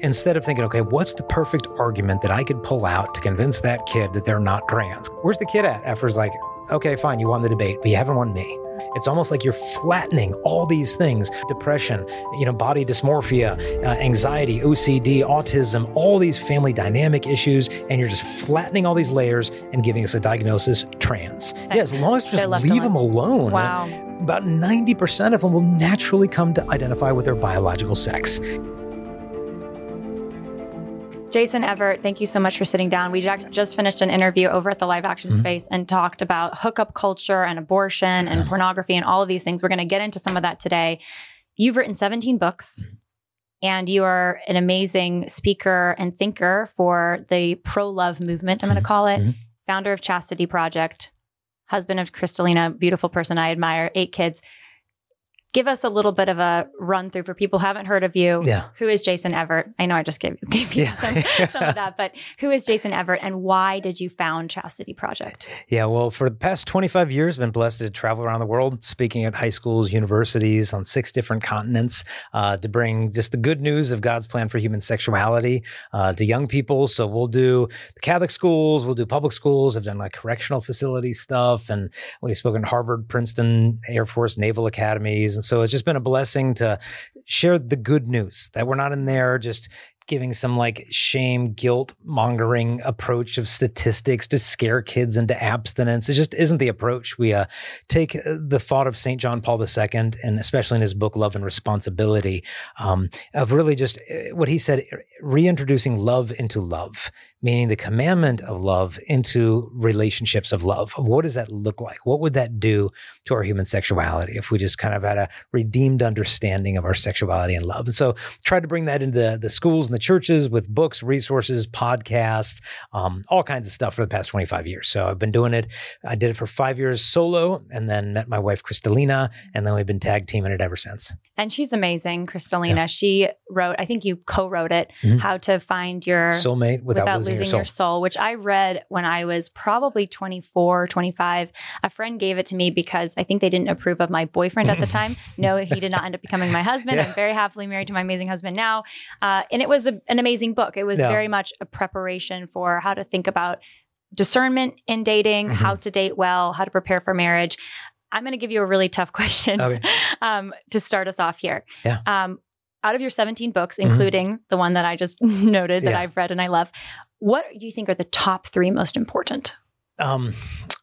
Instead of thinking, okay, what's the perfect argument that I could pull out to convince that kid that they're not trans? Where's the kid at? After it's like, okay, fine, you won the debate, but you haven't won me. It's almost like you're flattening all these things depression, you know, body dysmorphia, uh, anxiety, OCD, autism, all these family dynamic issues, and you're just flattening all these layers and giving us a diagnosis trans. Yeah, as long as we just leave them alone. Wow. About 90% of them will naturally come to identify with their biological sex. Jason Evert, thank you so much for sitting down. We just finished an interview over at the Live Action mm-hmm. Space and talked about hookup culture and abortion and pornography and all of these things. We're going to get into some of that today. You've written 17 books mm-hmm. and you are an amazing speaker and thinker for the pro love movement, I'm going to mm-hmm. call it, mm-hmm. founder of Chastity Project, husband of Crystalina, beautiful person I admire, eight kids give us a little bit of a run through for people who haven't heard of you. Yeah. Who is Jason Evert? I know I just gave, gave you yeah. some, some, of that, but who is Jason Evert and why did you found Chastity Project? Yeah, well, for the past 25 years, I've been blessed to travel around the world, speaking at high schools, universities on six different continents uh, to bring just the good news of God's plan for human sexuality uh, to young people. So we'll do the Catholic schools, we'll do public schools. I've done like correctional facility stuff, and we've spoken at Harvard, Princeton, Air Force, Naval Academies, and so it's just been a blessing to share the good news that we're not in there just giving some like shame, guilt mongering approach of statistics to scare kids into abstinence. It just isn't the approach. We uh, take uh, the thought of St. John Paul II, and especially in his book, Love and Responsibility, um, of really just uh, what he said, reintroducing love into love, meaning the commandment of love into relationships of love. What does that look like? What would that do to our human sexuality if we just kind of had a redeemed understanding of our sexuality and love? And so tried to bring that into the, the schools the churches with books, resources, podcasts, um, all kinds of stuff for the past 25 years. So I've been doing it. I did it for five years solo and then met my wife, Crystalina, and then we've been tag teaming it ever since. And she's amazing, Crystalina. Yeah. She wrote, I think you co wrote it, mm-hmm. How to Find Your Soulmate Without, without Losing, losing your, soul. your, soul. which I read when I was probably 24, 25. A friend gave it to me because I think they didn't approve of my boyfriend at the time. no, he did not end up becoming my husband. Yeah. I'm very happily married to my amazing husband now. Uh, and it was a, an amazing book. It was yeah. very much a preparation for how to think about discernment in dating, mm-hmm. how to date well, how to prepare for marriage. I'm going to give you a really tough question okay. um, to start us off here. Yeah. Um, out of your 17 books, mm-hmm. including mm-hmm. the one that I just noted that yeah. I've read and I love, what do you think are the top three most important? Um,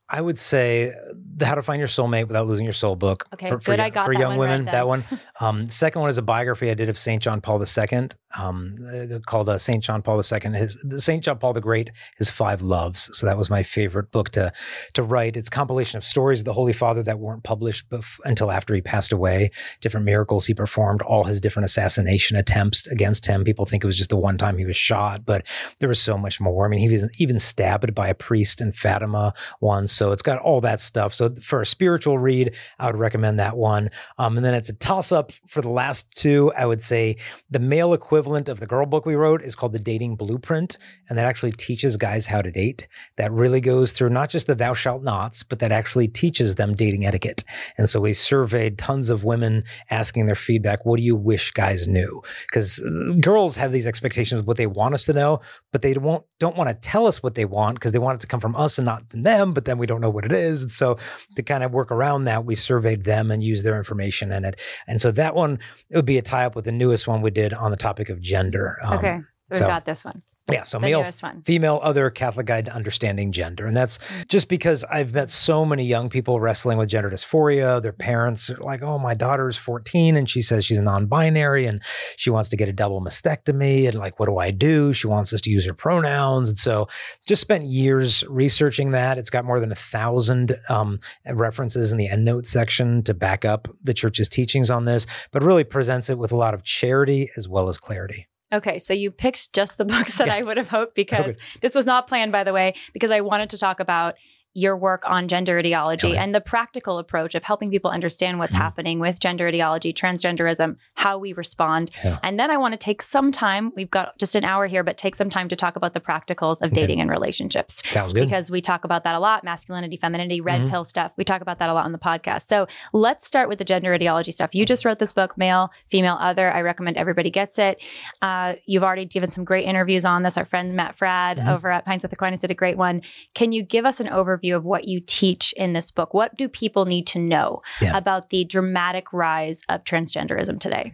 I would say the How to Find Your Soulmate Without Losing Your Soul book. Okay, for, for, good. I got for young one women. That one. Um, second one is a biography I did of Saint John Paul II, um, uh, called uh, Saint John Paul II. His Saint John Paul the Great, his Five Loves. So that was my favorite book to to write. It's a compilation of stories of the Holy Father that weren't published bef- until after he passed away. Different miracles he performed, all his different assassination attempts against him. People think it was just the one time he was shot, but there was so much more. I mean, he was even stabbed by a priest in Fatima once. So it's got all that stuff. So for a spiritual read, I would recommend that one. Um, and then it's a toss up for the last two. I would say the male equivalent of the girl book we wrote is called The Dating Blueprint. And that actually teaches guys how to date. That really goes through not just the thou shalt nots, but that actually teaches them dating etiquette. And so we surveyed tons of women asking their feedback. What do you wish guys knew? Because girls have these expectations of what they want us to know, but they won't, don't want to tell us what they want because they want it to come from us and not from them. But then we don't know what it is. And so to kind of work around that, we surveyed them and used their information in it. And so that one it would be a tie up with the newest one we did on the topic of gender. Um, okay. So we've so, got this one. Yeah, so the male, female, other Catholic guide to understanding gender. And that's just because I've met so many young people wrestling with gender dysphoria. Their parents are like, oh, my daughter's 14 and she says she's non binary and she wants to get a double mastectomy. And like, what do I do? She wants us to use her pronouns. And so just spent years researching that. It's got more than a thousand um, references in the endnote section to back up the church's teachings on this, but really presents it with a lot of charity as well as clarity. Okay, so you picked just the books that yeah. I would have hoped because this was not planned, by the way, because I wanted to talk about your work on gender ideology Okay. and the practical approach of helping people understand what's Mhm. happening with gender ideology, transgenderism, how we respond. Yeah. And then I want to take some time, we've got just an hour here, but take some time to talk about the practicals of Okay. dating and relationships Sounds good. because we talk about that a lot masculinity, femininity, red Mhm. pill stuff. We talk about that a lot on the podcast. So let's start with the gender ideology stuff. You just wrote this book, Male, Female, Other. I recommend everybody gets it. Uh, you've already given some great interviews on this. Our friend Matt Fradd Mhm. over at Pints with Aquinas did a great one. Can you give us an overview of what you teach in this book? What do people need to know Yeah. about the dramatic rise of transgenderism today?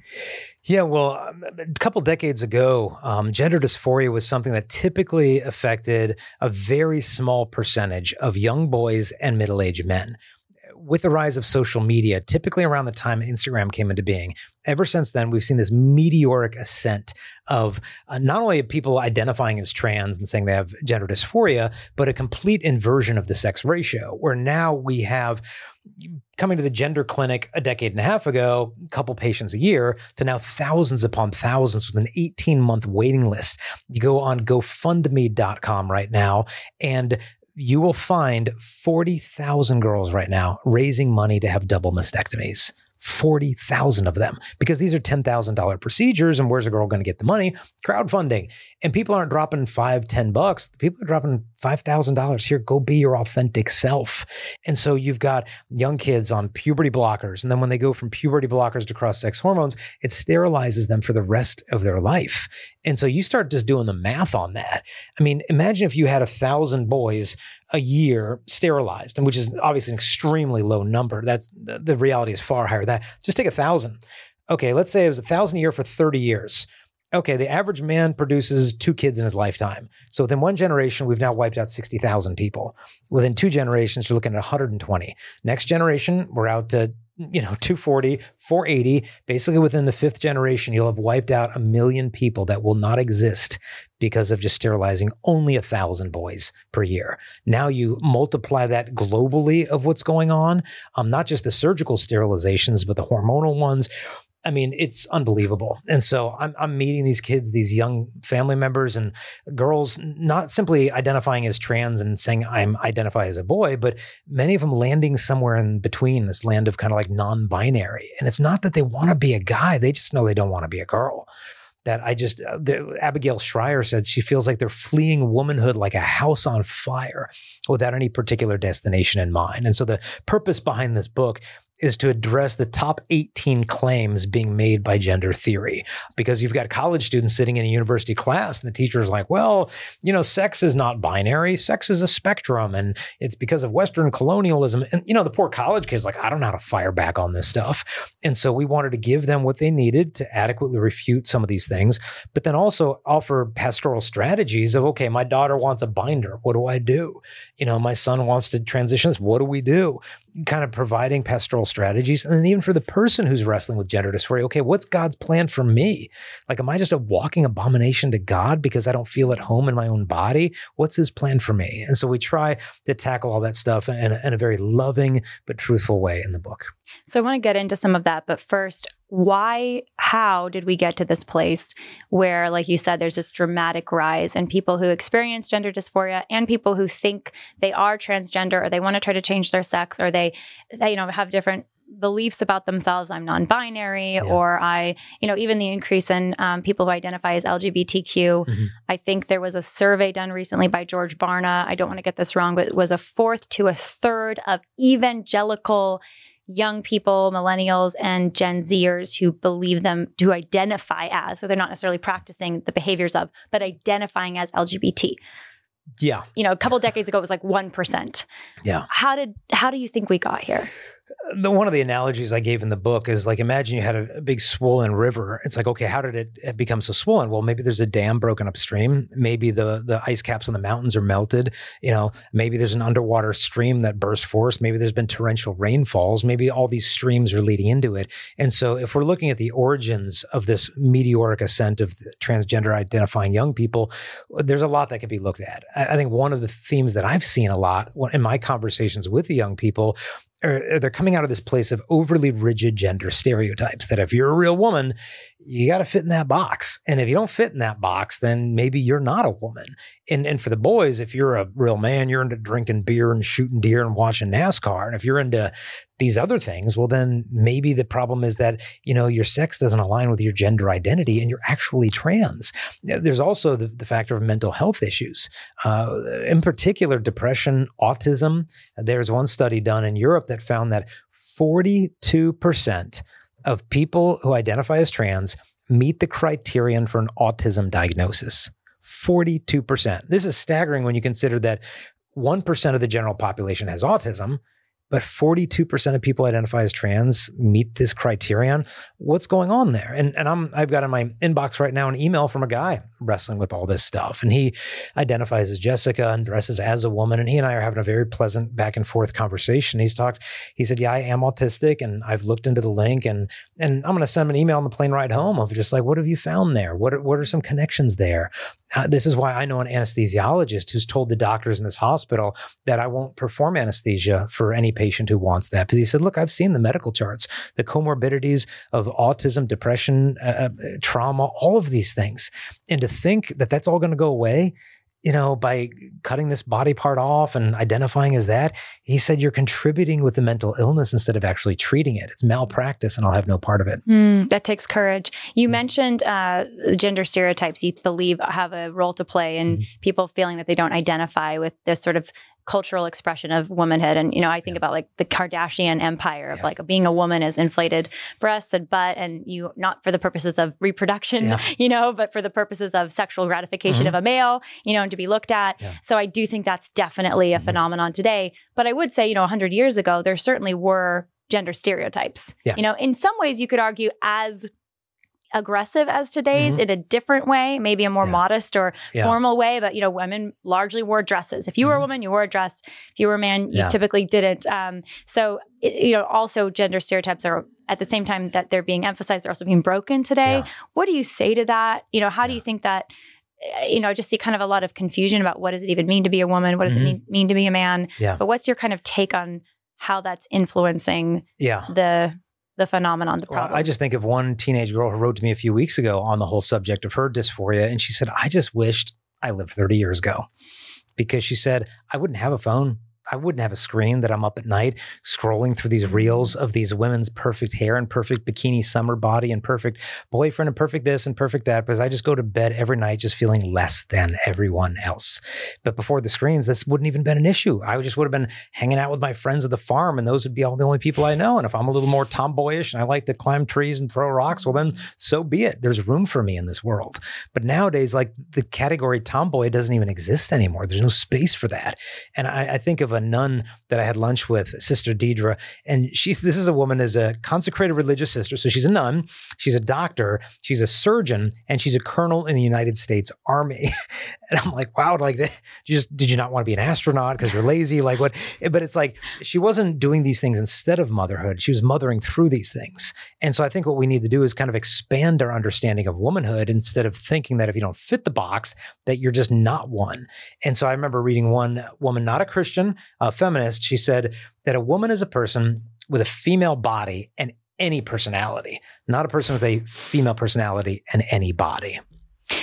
Yeah, well, um, a couple decades ago, um, gender dysphoria was something that typically affected a very small percentage of young boys and middle aged men. With the rise of social media, typically around the time Instagram came into being, ever since then, we've seen this meteoric ascent of uh, not only people identifying as trans and saying they have gender dysphoria, but a complete inversion of the sex ratio, where now we have coming to the gender clinic a decade and a half ago, a couple patients a year, to now thousands upon thousands with an 18 month waiting list. You go on GoFundMe.com right now, and you will find 40,000 girls right now raising money to have double mastectomies. 40,000 of them because these are $10,000 procedures. And where's a girl going to get the money? Crowdfunding. And people aren't dropping five, 10 bucks. People are dropping $5,000 here. Go be your authentic self. And so you've got young kids on puberty blockers. And then when they go from puberty blockers to cross sex hormones, it sterilizes them for the rest of their life. And so you start just doing the math on that. I mean, imagine if you had a thousand boys a year sterilized, and which is obviously an extremely low number. That's the reality is far higher. That just take a thousand. Okay, let's say it was a thousand a year for 30 years. Okay, the average man produces two kids in his lifetime. So within one generation, we've now wiped out 60,000 people. Within two generations, you're looking at 120. Next generation, we're out to you know 240 480 basically within the fifth generation you'll have wiped out a million people that will not exist because of just sterilizing only a thousand boys per year. Now you multiply that globally of what's going on um, not just the surgical sterilizations but the hormonal ones I mean, it's unbelievable. And so I'm, I'm meeting these kids, these young family members and girls, not simply identifying as trans and saying I'm identify as a boy, but many of them landing somewhere in between this land of kind of like non-binary. And it's not that they want to be a guy; they just know they don't want to be a girl. That I just, uh, the, Abigail Shrier said she feels like they're fleeing womanhood like a house on fire without any particular destination in mind. And so the purpose behind this book is to address the top 18 claims being made by gender theory. Because you've got college students sitting in a university class, and the teacher's like, well, you know, sex is not binary, sex is a spectrum, and it's because of Western colonialism. And, you know, the poor college kid's like, I don't know how to fire back on this stuff. And so we wanted to give them what they needed to adequately refute some of these things, but then also offer pastoral strategies of, okay, my daughter wants a binder. What do I do? You know, my son wants to transition this. What do we do? Kind of providing pastoral strategies. And then even for the person who's wrestling with gender dysphoria, okay, what's God's plan for me? Like, am I just a walking abomination to God because I don't feel at home in my own body? What's his plan for me? And so we try to tackle all that stuff in a, in a very loving but truthful way in the book. So I want to get into some of that, but first, why, how did we get to this place where, like you said, there's this dramatic rise in people who experience gender dysphoria and people who think they are transgender or they want to try to change their sex or they, they you know, have different beliefs about themselves i'm non-binary Yeah. or i you know even the increase in um, people who identify as lgbtq Mhm. i think there was a survey done recently by george barna i don't want to get this wrong but it was a fourth to a third of evangelical young people, millennials, and Gen Zers who believe them to identify as. So they're not necessarily practicing the behaviors of, but identifying as LGBT. Yeah. You know, a couple decades ago it was like 1%. Yeah. How did how do you think we got here? The one of the analogies I gave in the book is like imagine you had a, a big swollen river. It's like okay, how did it, become so swollen? Well, maybe there's a dam broken upstream. Maybe the the ice caps on the mountains are melted. You know, maybe there's an underwater stream that burst forth. Maybe there's been torrential rainfalls. Maybe all these streams are leading into it. And so, if we're looking at the origins of this meteoric ascent of transgender identifying young people, there's a lot that could be looked at. I, I think one of the themes that I've seen a lot in my conversations with the young people or they're coming out of this place of overly rigid gender stereotypes that if you're a real woman, you got to fit in that box. And if you don't fit in that box, then maybe you're not a woman. And and for the boys, if you're a real man, you're into drinking beer and shooting deer and watching NASCAR. And if you're into these other things, well, then maybe the problem is that, you know, your sex doesn't align with your gender identity and you're actually trans. There's also the, the factor of mental health issues, uh, in particular, depression, autism. There's one study done in Europe that found that 42% of people who identify as trans meet the criterion for an autism diagnosis. 42%. This is staggering when you consider that 1% of the general population has autism, but 42% of people identify as trans meet this criterion. What's going on there? And, and I'm, I've got in my inbox right now an email from a guy wrestling with all this stuff. And he identifies as Jessica and dresses as a woman. And he and I are having a very pleasant back and forth conversation. He's talked, he said, Yeah, I am autistic. And I've looked into the link and, and I'm going to send him an email on the plane ride home of just like, what have you found there? What are, what are some connections there? Uh, this is why I know an anesthesiologist who's told the doctors in this hospital that I won't perform anesthesia for any patient who wants that. Because he said, Look, I've seen the medical charts, the comorbidities of autism, depression, uh, uh trauma, all of these things. And to think that that's all going to go away you know, by cutting this body part off and identifying as that, he said you're contributing with the mental illness instead of actually treating it. It's malpractice, and I'll have no part of it. Mm, that takes courage. You mm. mentioned uh, gender stereotypes you believe have a role to play in mm. people feeling that they don't identify with this sort of cultural expression of womanhood. And, you know, I think yeah. about like the Kardashian empire of yeah. like being a woman is inflated breasts and butt and you not for the purposes of reproduction, yeah. you know, but for the purposes of sexual gratification mm-hmm. of a male, you know, and to be looked at. So I do think that's definitely a mm-hmm. phenomenon today. But I would say, you know, 100 years ago, there certainly were gender stereotypes. You know, in some ways you could argue as aggressive as today's mm-hmm. in a different way, maybe a more yeah. modest or yeah. formal way. But you know, women largely wore dresses. If you mm-hmm. were a mm-hmm. woman, you wore a dress. If you were a man, you yeah. typically didn't. Um, so it, you know, also gender stereotypes are at the same time that they're being emphasized, they're also being broken today. What do you say to that? You know, how do you think that? Eh, you know, I just see kind of a lot of confusion about what does it even mean to be a woman? What does mm-hmm. it mean, mean to be a man? Yeah. But what's your kind of take on how that's influencing yeah. the the phenomenon, the problem. Well, I just think of one teenage girl who wrote to me a few weeks ago on the whole subject of her dysphoria. And she said, I just wished I lived 30 years ago because she said, I wouldn't have a phone. I wouldn't have a screen that I'm up at night scrolling through these reels mm. of these women's perfect hair and perfect bikini summer body and perfect boyfriend and perfect this and perfect that because I just go to bed every night just feeling less than everyone else. But before the screens, this wouldn't even been an issue. I just would have been hanging out with my friends at the farm and those would be all the only people I know. And if I'm a little more tomboyish and I like to climb trees and throw rocks, well then mm. so be it. There's room for me in this world. But nowadays, like the category tomboy doesn't even exist anymore. There's no space for that. And I, I think of a nun that I had lunch with, Sister Deidre, and she this is a woman is a consecrated religious sister, so she's a nun, she's a doctor, she's a surgeon, and she's a colonel in the United States Army. and I'm like, wow, like just did you not want to be an astronaut because you're lazy? Like what? But it's like she wasn't doing these things instead of motherhood. She was mothering through these things. And so I think what we need to do is kind of expand our understanding of womanhood instead of thinking that if you don't fit the box, that you're just not one. And so I remember reading one woman, not a Christian, a feminist, she said that a woman is a person with a female body and any personality, not a person with a female personality and any body.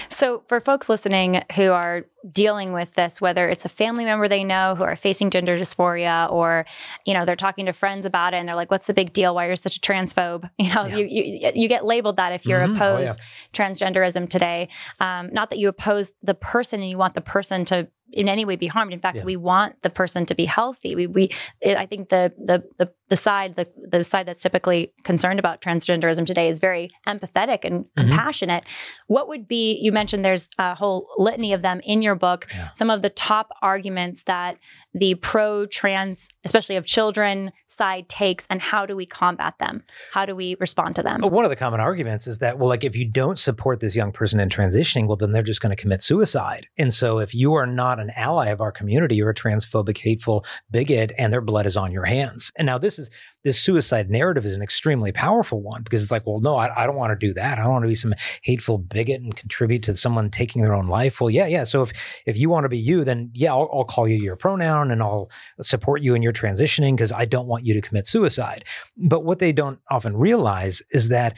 So, for folks listening who are dealing with this, whether it's a family member they know who are facing gender dysphoria, or you know they're talking to friends about it, and they're like, "What's the big deal? Why you're such a transphobe?" You know, yeah. you, you, you get labeled that if you're mm-hmm. opposed oh, yeah. transgenderism today. Um, not that you oppose the person and you want the person to in any way be harmed. In fact, yeah. we want the person to be healthy. We, we, it, I think the, the, the, the side, the, the side that's typically concerned about transgenderism today is very empathetic and mm-hmm. compassionate. What would be, you mentioned there's a whole litany of them in your book, yeah. some of the top arguments that the pro trans, especially of children side takes and how do we combat them? How do we respond to them? One of the common arguments is that, well, like if you don't support this young person in transitioning, well, then they're just going to commit suicide. And so if you are not an ally of our community, you're a transphobic, hateful bigot, and their blood is on your hands. And now this is this suicide narrative is an extremely powerful one because it's like, well, no, I, I don't want to do that. I don't want to be some hateful bigot and contribute to someone taking their own life. Well, yeah, yeah. So if if you want to be you, then yeah, I'll, I'll call you your pronoun and I'll support you in your transitioning because I don't want you to commit suicide. But what they don't often realize is that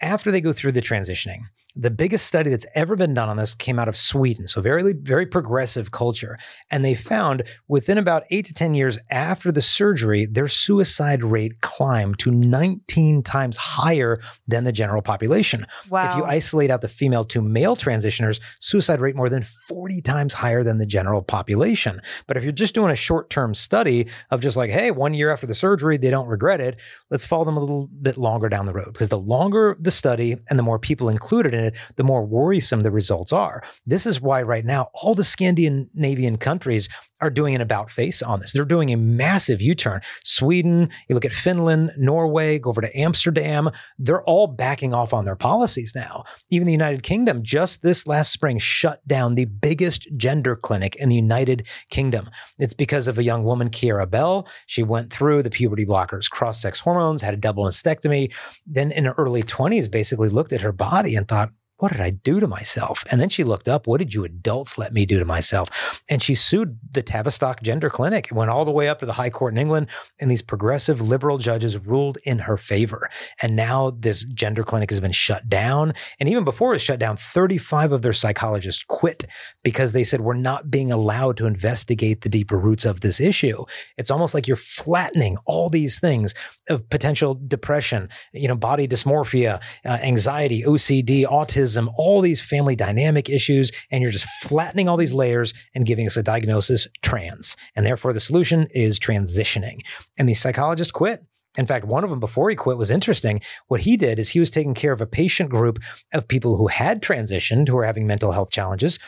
after they go through the transitioning, the biggest study that's ever been done on this came out of Sweden. So very, very progressive culture. And they found within about eight to 10 years after the surgery, their suicide rate climbed to 19 times higher than the general population. Wow. If you isolate out the female to male transitioners, suicide rate more than 40 times higher than the general population. But if you're just doing a short term study of just like, hey, one year after the surgery, they don't regret it, let's follow them a little bit longer down the road. Because the longer the study and the more people included in the more worrisome the results are. This is why right now all the Scandinavian countries are doing an about face on this. They're doing a massive U turn. Sweden, you look at Finland, Norway, go over to Amsterdam, they're all backing off on their policies now. Even the United Kingdom, just this last spring, shut down the biggest gender clinic in the United Kingdom. It's because of a young woman, Keira Bell. She went through the puberty blockers, cross sex hormones, had a double mastectomy. Then in her early 20s, basically looked at her body and thought, what did I do to myself? And then she looked up, what did you adults let me do to myself? And she sued the Tavistock Gender Clinic. It went all the way up to the High Court in England, and these progressive liberal judges ruled in her favor. And now this gender clinic has been shut down. And even before it was shut down, 35 of their psychologists quit because they said, we're not being allowed to investigate the deeper roots of this issue. It's almost like you're flattening all these things of potential depression, you know, body dysmorphia, uh, anxiety, OCD, autism all these family dynamic issues, and you're just flattening all these layers and giving us a diagnosis trans. And therefore, the solution is transitioning. And these psychologists quit. In fact, one of them before he quit was interesting. What he did is he was taking care of a patient group of people who had transitioned, who were having mental health challenges.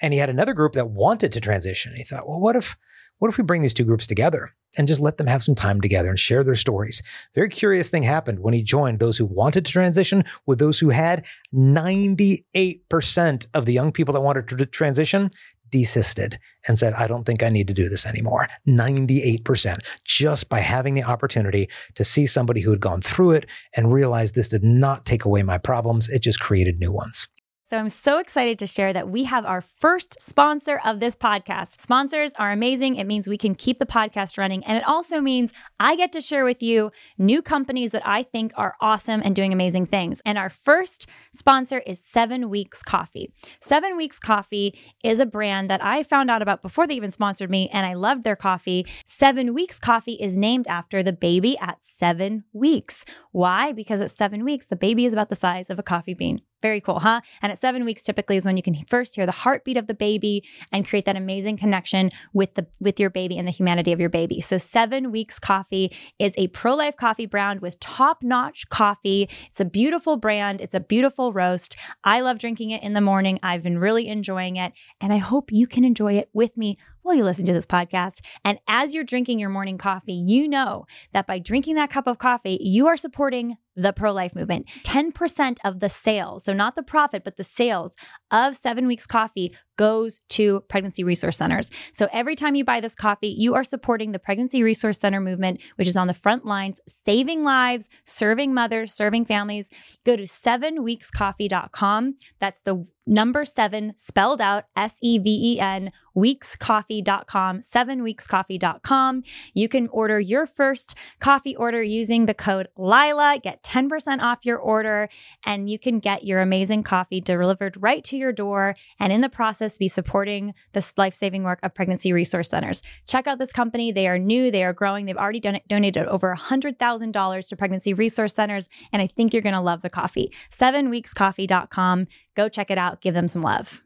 And he had another group that wanted to transition. He thought, well, what if what if we bring these two groups together and just let them have some time together and share their stories? Very curious thing happened when he joined those who wanted to transition with those who had 98% of the young people that wanted to transition desisted and said, I don't think I need to do this anymore. 98% just by having the opportunity to see somebody who had gone through it and realize this did not take away my problems. It just created new ones. So I'm so excited to share that we have our first sponsor of this podcast. Sponsors are amazing. It means we can keep the podcast running. And it also means I get to share with you new companies that I think are awesome and doing amazing things. And our first sponsor is Seven Weeks Coffee. Seven Weeks Coffee is a brand that I found out about before they even sponsored me, and I loved their coffee. Seven Weeks Coffee is named after the baby at seven weeks. Why? Because at seven weeks, the baby is about the size of a coffee bean. Very cool, huh? And at seven weeks, typically is when you can first hear the heartbeat of the baby and create that amazing connection with the with your baby and the humanity of your baby. So seven weeks coffee is a pro-life coffee brand with top-notch coffee. It's a beautiful brand. It's a beautiful roast. I love drinking it in the morning. I've been really enjoying it, and I hope you can enjoy it with me while you listen to this podcast. And as you're drinking your morning coffee, you know that by drinking that cup of coffee, you are supporting the pro life movement. 10% of the sales, so not the profit, but the sales of seven weeks coffee goes to pregnancy resource centers. So every time you buy this coffee, you are supporting the pregnancy resource center movement, which is on the front lines, saving lives, serving mothers, serving families. Go to sevenweekscoffee.com. That's the number seven spelled out S E V E N weekscoffee.com, sevenweekscoffee.com. You can order your first coffee order using the code Lila, get 10% off your order, and you can get your amazing coffee delivered right to your door. And in the process, be supporting this life saving work of pregnancy resource centers. Check out this company. They are new, they are growing. They've already don- donated over $100,000 to pregnancy resource centers. And I think you're going to love the coffee. Sevenweekscoffee.com. Go check it out. Give them some love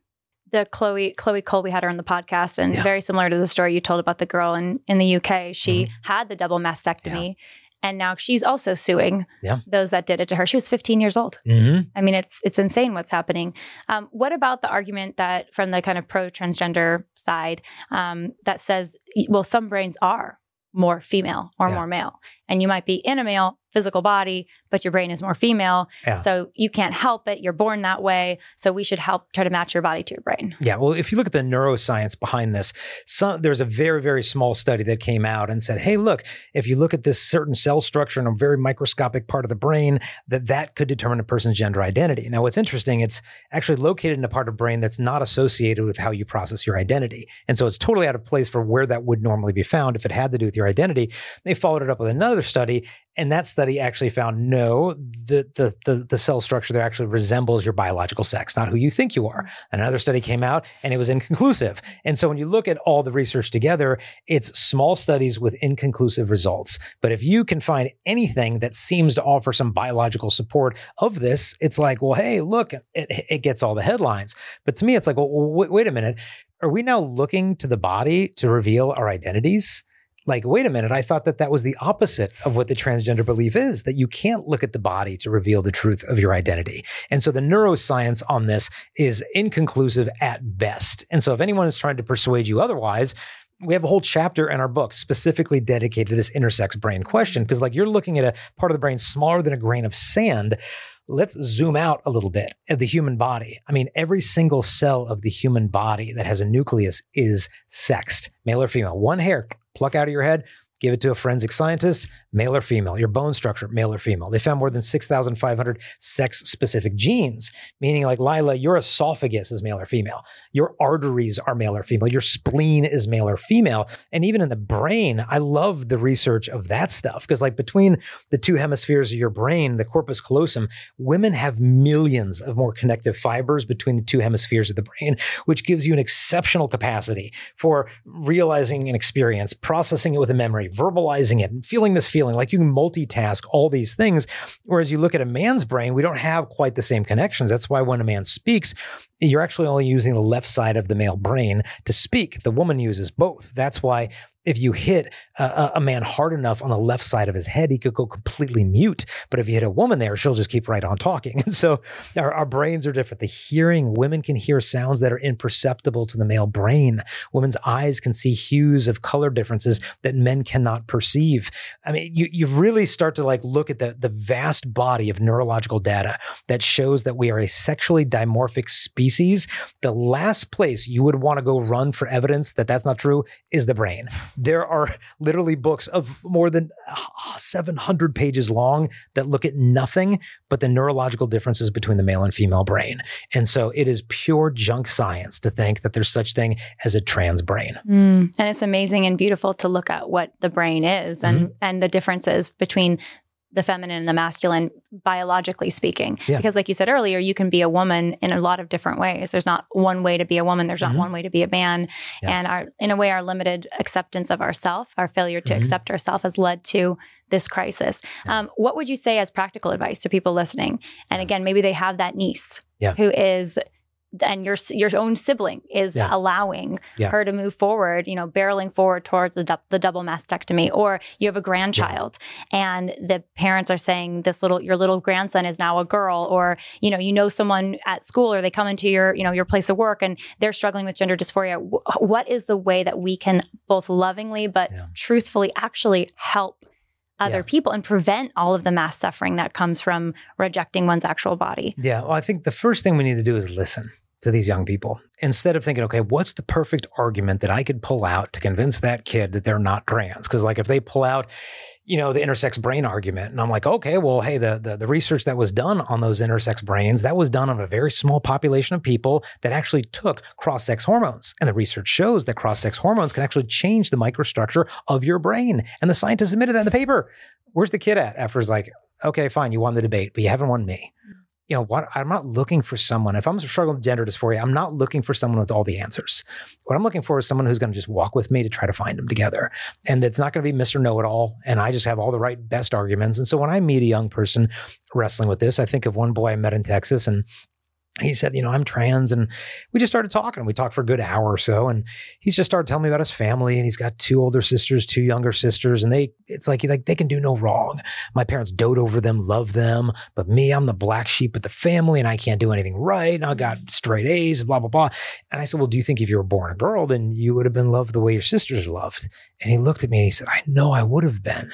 the Chloe Chloe Cole we had her on the podcast and yeah. very similar to the story you told about the girl in in the UK she mm-hmm. had the double mastectomy yeah. And now she's also suing yeah. those that did it to her. She was 15 years old. Mm-hmm. I mean it's it's insane what's happening. Um, what about the argument that from the kind of pro transgender side um, that says well some brains are more female or more male and you might be in a male physical body, but your brain is more female. Yeah. So you can't help it. You're born that way. So we should help try to match your body to your brain. Yeah. Well, if you look at the neuroscience behind this, some, there's a very, very small study that came out and said, hey, look, if you look at this certain cell structure in a very microscopic part of the brain, that that could determine a person's gender identity. Now, what's interesting, it's actually located in a part of brain that's not associated with how you process your identity. And so it's totally out of place for where that would normally be found if it had to do with your identity. They followed it up with another study And that study actually found no, the, the, the, the cell structure there actually resembles your biological sex, not who you think you are. Mm. Another study came out and it was inconclusive. And so when you look at all the research together, it's small studies with inconclusive results. But if you can find anything that seems to offer some biological support of this, it's like, well, hey, look, it, it gets all the headlines. But to me, it's like, well, wait, wait a minute. Are we now looking to the body to reveal our identities? Like, wait a minute, I thought that that was the opposite of what the transgender belief is, that you can't look at the body to reveal the truth of your identity. And so the neuroscience on this is inconclusive at best. And so if anyone is trying to persuade you otherwise, we have a whole chapter in our book specifically dedicated to this intersex brain question because like you're looking at a part of the brain smaller than a grain of sand let's zoom out a little bit of the human body i mean every single cell of the human body that has a nucleus is sexed male or female one hair pluck out of your head, give it to a forensic scientist, male or female, your bone structure, male or female. They found more than 6,500 sex specific genes, meaning like Lila, your esophagus is male or female. Your arteries are male or female. Your spleen is male or female. And even in the brain, I love the research of that stuff because like between the two hemispheres of your brain, the corpus callosum, women have millions of more connective fibers between the two hemispheres of the brain, which gives you an exceptional capacity for realizing an experience, processing it with a memory, verbalizing it, and feeling this feeling. Like you can multitask all these things. Whereas you look at a man's brain, we don't have quite the same connections. That's why when a man speaks, you're actually only using the left side of the male brain to speak. The woman uses both. That's why if you hit a, a, man hard enough on the left side of his head, he could go completely mute. But if you hit a woman there, she'll just keep right on talking. And so our, our, brains are different. The hearing, women can hear sounds that are imperceptible to the male brain. Women's eyes can see hues of color differences that men cannot perceive. I mean, you, you really start to like look at the, the vast body of neurological data that shows that we are a sexually dimorphic species. The last place you would want to go run for evidence that that's not true is the brain there are literally books of more than 700 pages long that look at nothing but the neurological differences between the male and female brain. And so it is pure junk science to think that there's such thing as a trans brain. Mm. And it's amazing and beautiful to look at what the brain is and, mm-hmm. and the differences between the feminine and the masculine biologically speaking yeah. because like you said earlier you can be a woman in a lot of different ways there's not one way to be a woman there's not mm-hmm. one way to be a man yeah. and our in a way our limited acceptance of ourself our failure to mm-hmm. accept ourselves has led to this crisis yeah. um, what would you say as practical advice to people listening and again maybe they have that niece who is and your your own sibling is yeah. allowing yeah. her to move forward, you know, barreling forward towards the, du- the double mastectomy, or you have a grandchild yeah. and the parents are saying this little your little grandson is now a girl, or you know you know someone at school or they come into your you know your place of work and they're struggling with gender dysphoria. what is the way that we can both lovingly but truthfully actually help other yeah. people and prevent all of the mass suffering that comes from rejecting one's actual body. Yeah. Well, I think the first thing we need to do is listen to these young people instead of thinking, okay, what's the perfect argument that I could pull out to convince that kid that they're not trans? Because like if they pull out, you know, the intersex brain argument, and I'm like, okay, well, hey, the, the the research that was done on those intersex brains that was done on a very small population of people that actually took cross sex hormones, and the research shows that cross sex hormones can actually change the microstructure of your brain, and the scientists admitted that in the paper. Where's the kid at? After is like, okay, fine, you won the debate, but you haven't won me you know what i'm not looking for someone if i'm struggling with gender dysphoria i'm not looking for someone with all the answers. What i'm looking for is someone who's going to just walk with me to try to find them together. And it's not going to be mr know-it-all and i just have all the right best arguments. And so when i meet a young person wrestling with this i think of one boy i met in texas and he said, you know, I'm trans. And we just started talking. We talked for a good hour or so. And he's just started telling me about his family. And he's got two older sisters, two younger sisters. And they, it's like, like they can do no wrong. My parents dote over them, love them. But me, I'm the black sheep of the family and I can't do anything right. And I got mm. straight A's, blah, blah, blah. And I said, well, do you think if you were born a girl, then you would have been loved the way your sisters are loved? And he looked at me and he said, I know I would have been.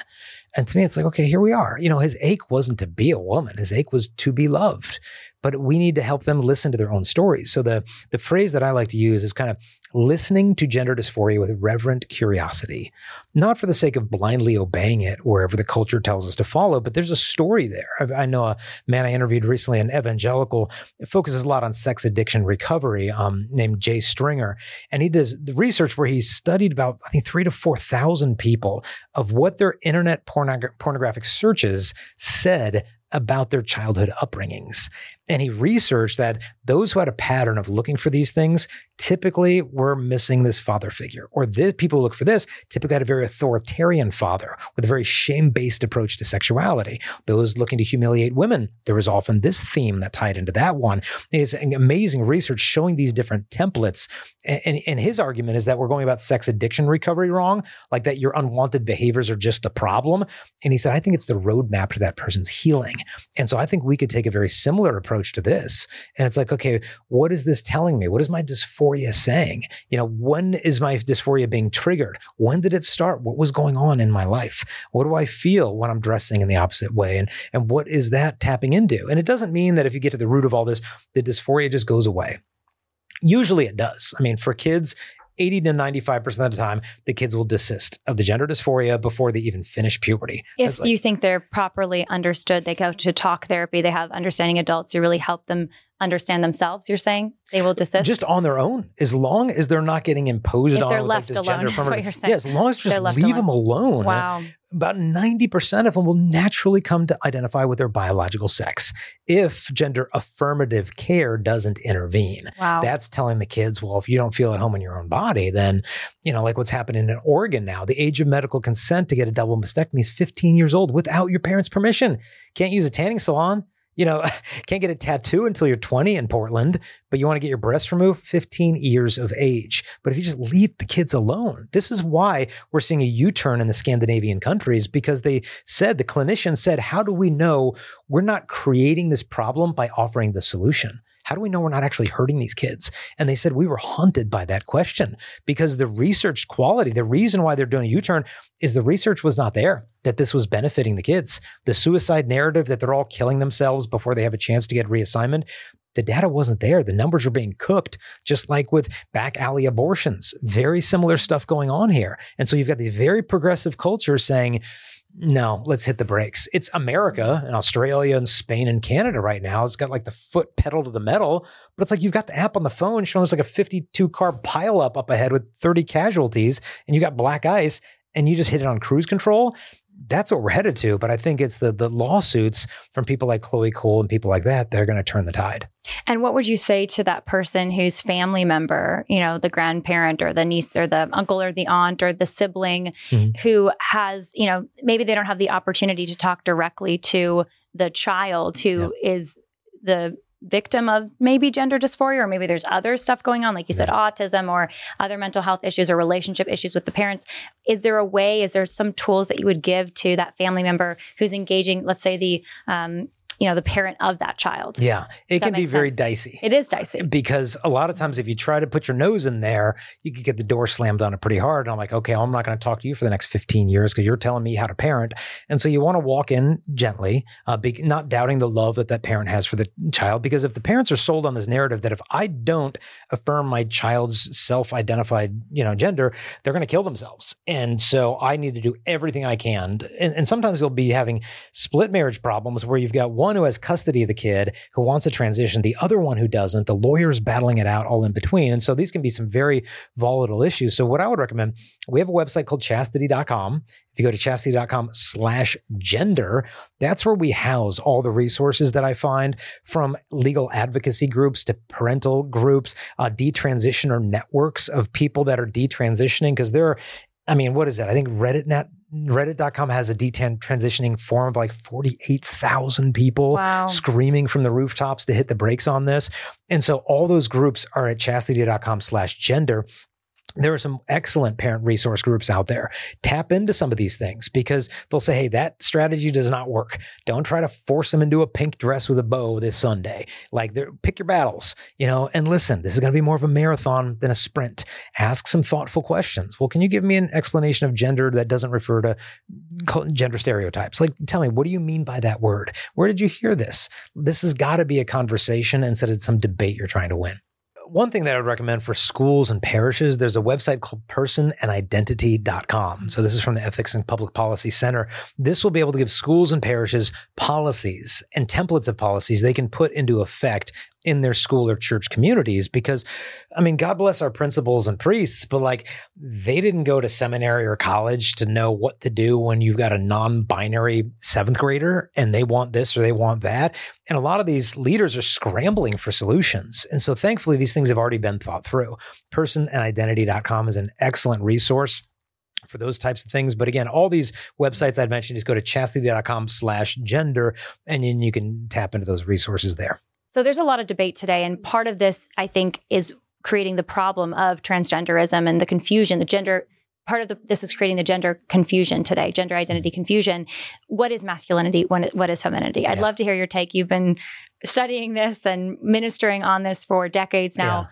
And to me, it's like, okay, here we are. You know, his ache wasn't to be a woman. His ache was to be loved. But we need to help them listen to their own stories. So the the phrase that I like to use is kind of listening to gender dysphoria with reverent curiosity, not for the sake of blindly obeying it wherever the culture tells us to follow, but there's a story there. I, I know a man I interviewed recently, an evangelical, focuses a lot on sex addiction recovery, um, named Jay Stringer, and he does the research where he studied about I think three to four thousand people of what their internet pornog- pornographic searches said about their childhood upbringings. And he researched that those who had a pattern of looking for these things typically were missing this father figure. Or the people look for this typically had a very authoritarian father with a very shame based approach to sexuality. Those looking to humiliate women, there was often this theme that tied into that one. Is amazing research showing these different templates. And, and his argument is that we're going about sex addiction recovery wrong, like that your unwanted behaviors are just the problem. And he said, I think it's the roadmap to that person's healing. And so I think we could take a very similar approach to this. And it's like, okay, what is this telling me? What is my dysphoria saying? You know, when is my dysphoria being triggered? When did it start? What was going on in my life? What do I feel when I'm dressing in the opposite way? And, and what is that tapping into? And it doesn't mean that if you get to the root of all this, the dysphoria just goes away. Usually it does. I mean, for kids, 80 to 95% of the time, the kids will desist of the gender dysphoria before they even finish puberty. If like, you think they're properly understood, they go to talk therapy, they have understanding adults who really help them understand themselves, you're saying? They will desist? Just on their own, as long as they're not getting imposed if on. They're left like alone, is what you're saying. Yeah, as long as just leave alone. them alone. Wow. About 90% of them will naturally come to identify with their biological sex if gender affirmative care doesn't intervene. Wow. That's telling the kids, well, if you don't feel at home in your own body, then, you know, like what's happening in Oregon now, the age of medical consent to get a double mastectomy is 15 years old without your parents' permission. Can't use a tanning salon you know, can't get a tattoo until you're 20 in Portland, but you want to get your breasts removed 15 years of age. But if you just leave the kids alone, this is why we're seeing a U turn in the Scandinavian countries because they said, the clinicians said, how do we know we're not creating this problem by offering the solution? How do we know we're not actually hurting these kids? And they said we were haunted by that question because the research quality, the reason why they're doing a U turn is the research was not there that this was benefiting the kids. The suicide narrative that they're all killing themselves before they have a chance to get reassignment, the data wasn't there. The numbers were being cooked, just like with back alley abortions. Very similar stuff going on here. And so you've got these very progressive cultures saying, no, let's hit the brakes. It's America mm-hmm. and Australia and Spain and Canada right now. It's got like the foot pedal to the metal, but it's like you've got the app on the phone showing us like a 52 car pileup up ahead with 30 casualties, and you got black ice, and you just hit it on cruise control that's what we're headed to. But I think it's the the lawsuits from people like Chloe Cole and people like that they're going to turn the tide. And what would you say to that person whose family member, you know, the grandparent or the niece or the uncle or the aunt or the sibling mm-hmm. who has, you know, maybe they don't have the opportunity to talk directly to the child who yeah. is the victim of maybe gender dysphoria or maybe there's other stuff going on like you said autism or other mental health issues or relationship issues with the parents. Is there a way is there some tools that you would give to that family member who's engaging let's say the um, you know the parent of that child. Yeah, it can be very dicey. It is dicey because a lot of times if you try to put your nose in there, you could get the door slammed on it pretty hard. And I'm like, okay, I'm not going to talk to you for the next 15 years because you're telling me how to parent. And so you want to walk in gently, uh, be, not doubting the love that that parent has for the child. Because if the parents are sold on this narrative that if I don't affirm my child's self-identified, you know, gender, they're going to kill themselves. And so I need to do everything I can. And, and sometimes you'll be having split marriage problems where you've got one one who has custody of the kid who wants a transition, the other one who doesn't, the lawyer's battling it out all in between. And so these can be some very volatile issues. So what I would recommend, we have a website called chastity.com. If you go to chastity.com slash gender, that's where we house all the resources that I find from legal advocacy groups to parental groups, uh, detransitioner networks of people that are detransitioning because there are I mean, what is that? I think RedditNet Reddit.com has a D10 transitioning forum of like 48,000 people wow. screaming from the rooftops to hit the brakes on this. And so all those groups are at chastity.com slash gender. There are some excellent parent resource groups out there. Tap into some of these things because they'll say, hey, that strategy does not work. Don't try to force them into a pink dress with a bow this Sunday. Like, pick your battles, you know, and listen, this is going to be more of a marathon than a sprint. Ask some thoughtful questions. Well, can you give me an explanation of gender that doesn't refer to gender stereotypes? Like, tell me, what do you mean by that word? Where did you hear this? This has got to be a conversation instead of some debate you're trying to win one thing that I would recommend for schools and parishes, there's a website called personandidentity.com. So this is from the Ethics and Public Policy Center. This will be able to give schools and parishes policies and templates of policies they can put into effect in their school or church communities because I mean God bless our principals and priests but like they didn't go to seminary or college to know what to do when you've got a non-binary 7th grader and they want this or they want that and a lot of these leaders are scrambling for solutions and so thankfully these things have already been thought through personandidentity.com is an excellent resource for those types of things. But again, all these websites I've mentioned, just go to chastity.com slash gender and then you can tap into those resources there. So there's a lot of debate today. And part of this, I think, is creating the problem of transgenderism and the confusion, the gender. Part of the, this is creating the gender confusion today, gender identity mm-hmm. confusion. What is masculinity? What is femininity? I'd love to hear your take. You've been studying this and ministering on this for decades now. Yeah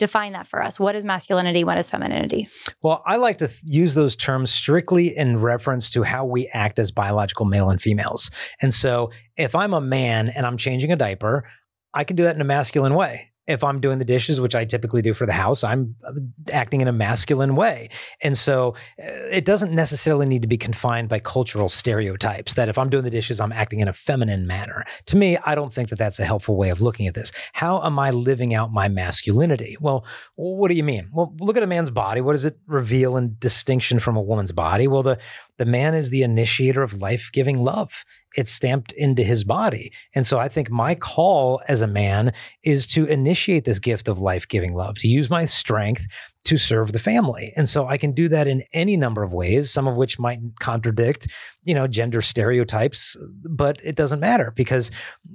define that for us. What is masculinity? What is femininity? Well, I like to use those terms strictly in reference to how we act as biological male and females. And so if I'm a man and I'm changing a diaper, I can do that in a masculine way. If I'm doing the dishes, which I typically do for the house, I'm uh, acting in a masculine way. And so uh, it doesn't necessarily need to be confined by cultural stereotypes that if I'm doing the dishes, I'm acting in a feminine manner. To me, I don't think that that's a helpful way of looking at this. How am I living out my masculinity? Well, what do you mean? Well, look at a man's body. What does it reveal in distinction from a woman's body? Well, the the man is the initiator of life giving love. It's stamped into his body. And so I think my call as a man is to initiate this gift of life giving love, to use my strength to serve the family. And so I can do that in any number of ways, some of which might contradict, you know, gender stereotypes, but it doesn't matter because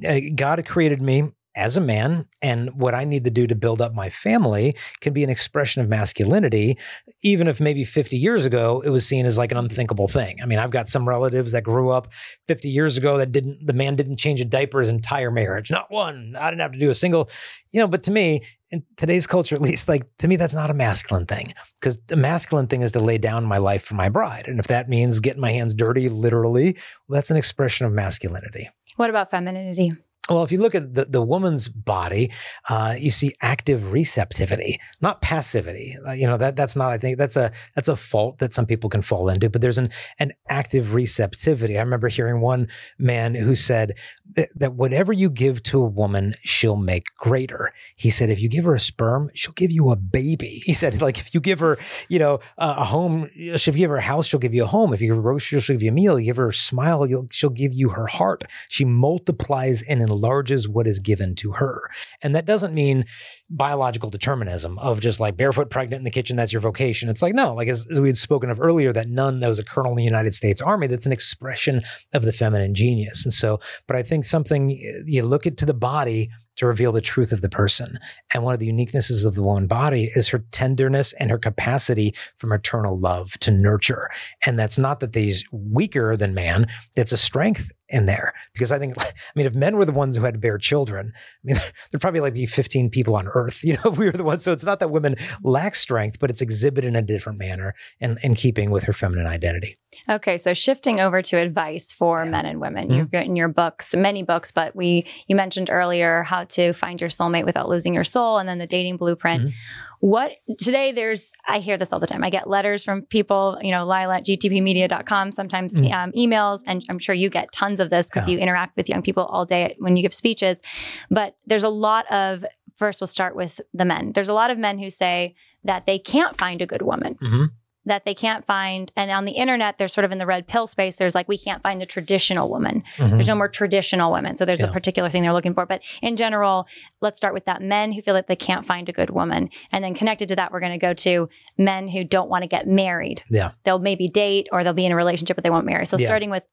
uh, God created me as a man and what I need to do to build up my family can be an expression of masculinity, even if maybe 50 years ago it was seen as like an unthinkable thing. I mean, I've got some relatives that grew up 50 years ago that didn't, the man didn't change a diaper his entire marriage, not one. I didn't have to do a single, you know, but to me, in today's culture, at least, like to me, that's not a masculine thing because the masculine thing is to lay down my life for my bride. And if that means getting my hands dirty, literally, well, that's an expression of masculinity. What about femininity? Well, if you look at the, the woman's body, uh, you see active receptivity, not passivity. Uh, you know that that's not. I think that's a that's a fault that some people can fall into. But there's an an active receptivity. I remember hearing one man who said that, that whatever you give to a woman, she'll make greater. He said if you give her a sperm, she'll give you a baby. He said like if you give her you know a home, if you give her a house, she'll give you a home. If you give her groceries, she'll give you a meal. You give her a smile, she'll give you her heart. She multiplies and enlarges what is given to her. And that doesn't mean biological determinism of just like barefoot pregnant in the kitchen, that's your vocation. It's like, no, like as, as we had spoken of earlier, that nun that was a colonel in the United States Army, that's an expression of the feminine genius. And so, but I think something you look into the body to reveal the truth of the person. And one of the uniquenesses of the woman body is her tenderness and her capacity for maternal love to nurture. And that's not that they's weaker than man, that's a strength in there because I think, I mean, if men were the ones who had to bear children, I mean, there'd probably like be 15 people on earth, you know, if we were the ones. So it's not that women lack strength, but it's exhibited in a different manner and in keeping with her feminine identity. Okay. So shifting over to advice for yeah. men and women, mm-hmm. you've written your books, many books, but we, you mentioned earlier how to find your soulmate without losing your soul and then the dating blueprint. Mm-hmm what today there's i hear this all the time. I get letters from people you know lila at gtpmedia.com sometimes mm. um, emails and i'm sure you get tons of this because yeah. you interact with young people all day when you give speeches. But there's a lot of first we'll start with the men. There's a lot of men who say that they can't find a good woman. Mm-hmm that they can't find. And on the internet, they're sort of in the red pill space. There's like, we can't find the traditional woman. Mm-hmm. There's no more traditional women. So there's yeah. a particular thing they're looking for. But in general, let's start with that men who feel like they can't find a good woman. And then connected to that, we're going to go to men who don't want to get married. Yeah. They'll maybe date or they'll be in a relationship, but they won't marry. So yeah. starting with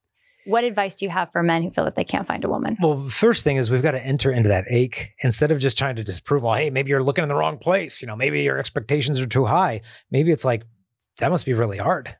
What advice do you have for men who feel that they can't find a woman? Well, first thing is we've got to enter into that ache instead of just trying to disprove, well, hey, maybe you're looking in the wrong place. You know, maybe your expectations are too high. Maybe it's like, that must be really hard.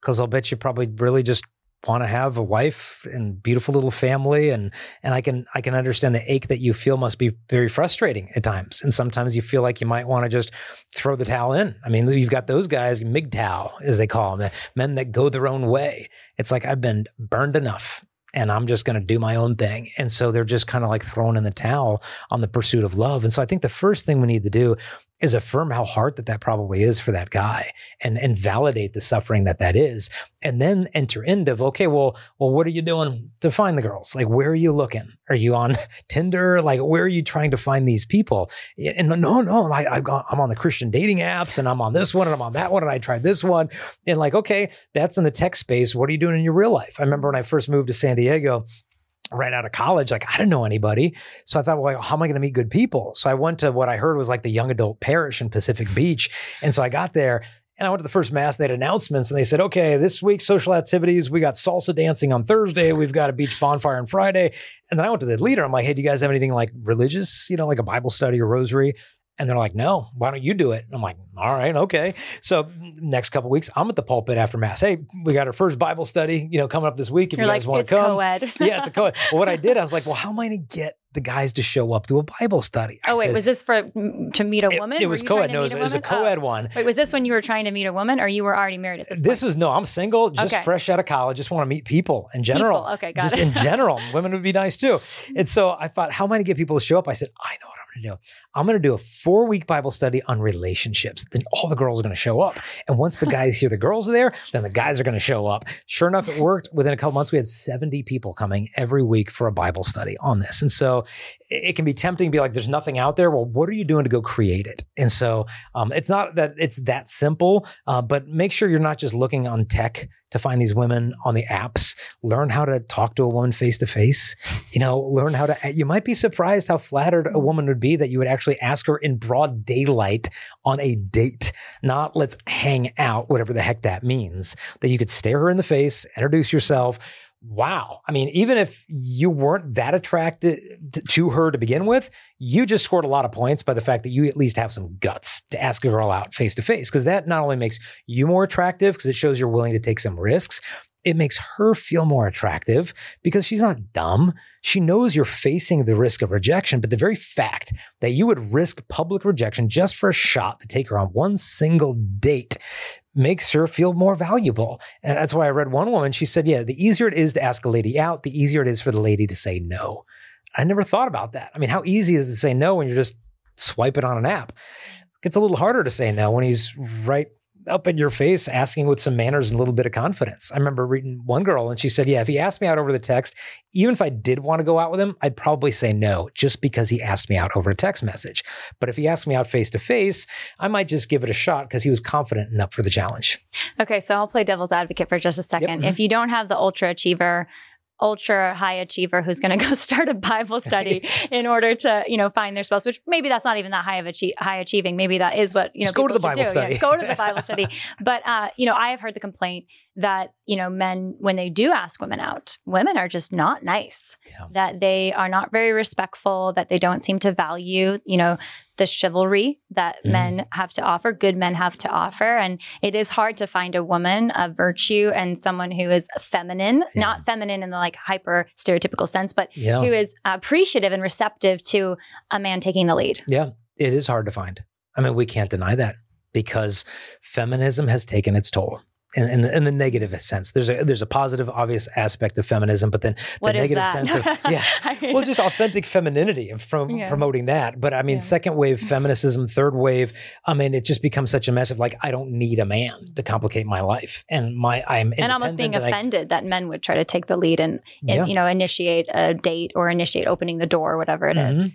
Cause I'll bet you probably really just want to have a wife and beautiful little family and and I can I can understand the ache that you feel must be very frustrating at times and sometimes you feel like you might want to just throw the towel in. I mean, you've got those guys MGTOW as they call them, men that go their own way. It's like I've been burned enough and I'm just going to do my own thing. And so they're just kind of like thrown in the towel on the pursuit of love. And so I think the first thing we need to do is affirm how hard that that probably is for that guy and and validate the suffering that that is and then enter into okay well well what are you doing to find the girls? Like where are you looking? Are you on tinder? Like where are you trying to find these people? And no no I, I've i'm on the christian dating apps and i'm on this one and i'm on that one and i tried this one. And like okay that's in the tech space. What are you doing in your real life? I remember when i first moved to san diego right out of college, like I didn't know anybody. So I thought, well, how am I going to meet good people? So I went to what I heard was like the young adult parish in Pacific Beach. And so I got there and I went to the first mass and they had announcements and they said, okay, this week's social activities, we got salsa dancing on Thursday. We've got a beach bonfire on Friday. And then I went to the leader. I'm like, hey, do you guys have anything like religious, you know, like a Bible study or rosary? And they're like, no, why don't you do it? And I'm like, all right, okay. So next couple weeks, I'm at the pulpit after mass. Hey, we got our first Bible study, you know, coming up this week. If You're you guys like, want to come, co-ed. yeah, it's a co-ed. Well, what I did, I was like, well, how am I going to get the guys to show up to a Bible study? I Oh wait, said, was this for to meet a woman? it Were was co-ed. No, it was, it was a? Oh. co-ed one. Wait, was this when you were trying to meet a woman, or you were already married at this This point? was no, I'm single, just Okay. fresh out of college, just want to meet people in general. People, okay, got just it. in general. Women would be nice too. And so I thought, how am I going to get people to show up? I said, I know going to do. I'm going to do a four week Bible study on relationships. Then all the girls are going to show up. And once the guys hear the girls are there, then the guys are going to show up. Sure enough, it worked. Within a couple months, we had 70 people coming every week for a Bible study on this. And so it it can be tempting to be like, there's nothing out there. Well, what are you doing to go create it? And so um, it's not that it's that simple, uh, but make sure you're not just looking on tech to find these women on the apps. Learn how to talk to a woman face to face. You know, learn how to. You might be surprised how flattered a woman would be that you would actually ask her in broad daylight on a date, not let's hang out, whatever the heck that means. That you could stare her in the face, introduce yourself. Wow. I mean, even if you weren't that attracted to her to begin with, you just scored a lot of points by the fact that you at least have some guts to ask a girl out face to face. Because that not only makes you more attractive, because it shows you're willing to take some risks, it makes her feel more attractive because she's not dumb. She knows you're facing the risk of rejection, but the very fact that you would risk public rejection just for a shot to take her on one single date makes her feel more valuable. And that's why I read one woman, she said, Yeah, the easier it is to ask a lady out, the easier it is for the lady to say no. I never thought about that. I mean, how easy is it to say no when you're just swiping on an app? It's a little harder to say no when he's right up in your face asking with some manners and a little bit of confidence. I remember reading one girl and she said, Yeah, if he asked me out over the text, even if I did want to go out with him, I'd probably say no just because he asked me out over a text message. But if he asked me out face to face, I might just give it a shot because he was confident and up for the challenge. Okay, so I'll play devil's advocate for just a 2nd mhm. If you don't have the ultra achiever, ultra high achiever who's going to go start a Bible study in order to, you know, find their spouse, which maybe that's not even that high of achie- high achieving. Maybe that is what, you Just know, go to the Bible do. study. Yeah, go to the Bible study. But, uh, you know, I have heard the complaint that, you know, men, when they do ask women out, women are just not nice, Yeah. that they are not very respectful, that they don't seem to value, you know, the chivalry that Mhm. men have to offer, good men have to offer. And it is hard to find a woman of virtue and someone who is feminine, Yeah. not feminine in the like hyper stereotypical sense, but Yeah. who is appreciative and receptive to a man taking the lead. Yeah, it is hard to find. I mean, we can't deny that because feminism has taken its toll. In, in, the, in the negative sense, there's a there's a positive, obvious aspect of feminism, but then the What is negative sense of yeah, well, just authentic femininity from Yeah. promoting that. But I mean, Yeah. second wave feminism, third wave. I mean, it just becomes such a mess of like, I don't need a man to complicate my life, and my I'm and almost being and I- offended that men would try to take the lead and, and Yeah. you know initiate a date or initiate opening the door or whatever it is. Mhm.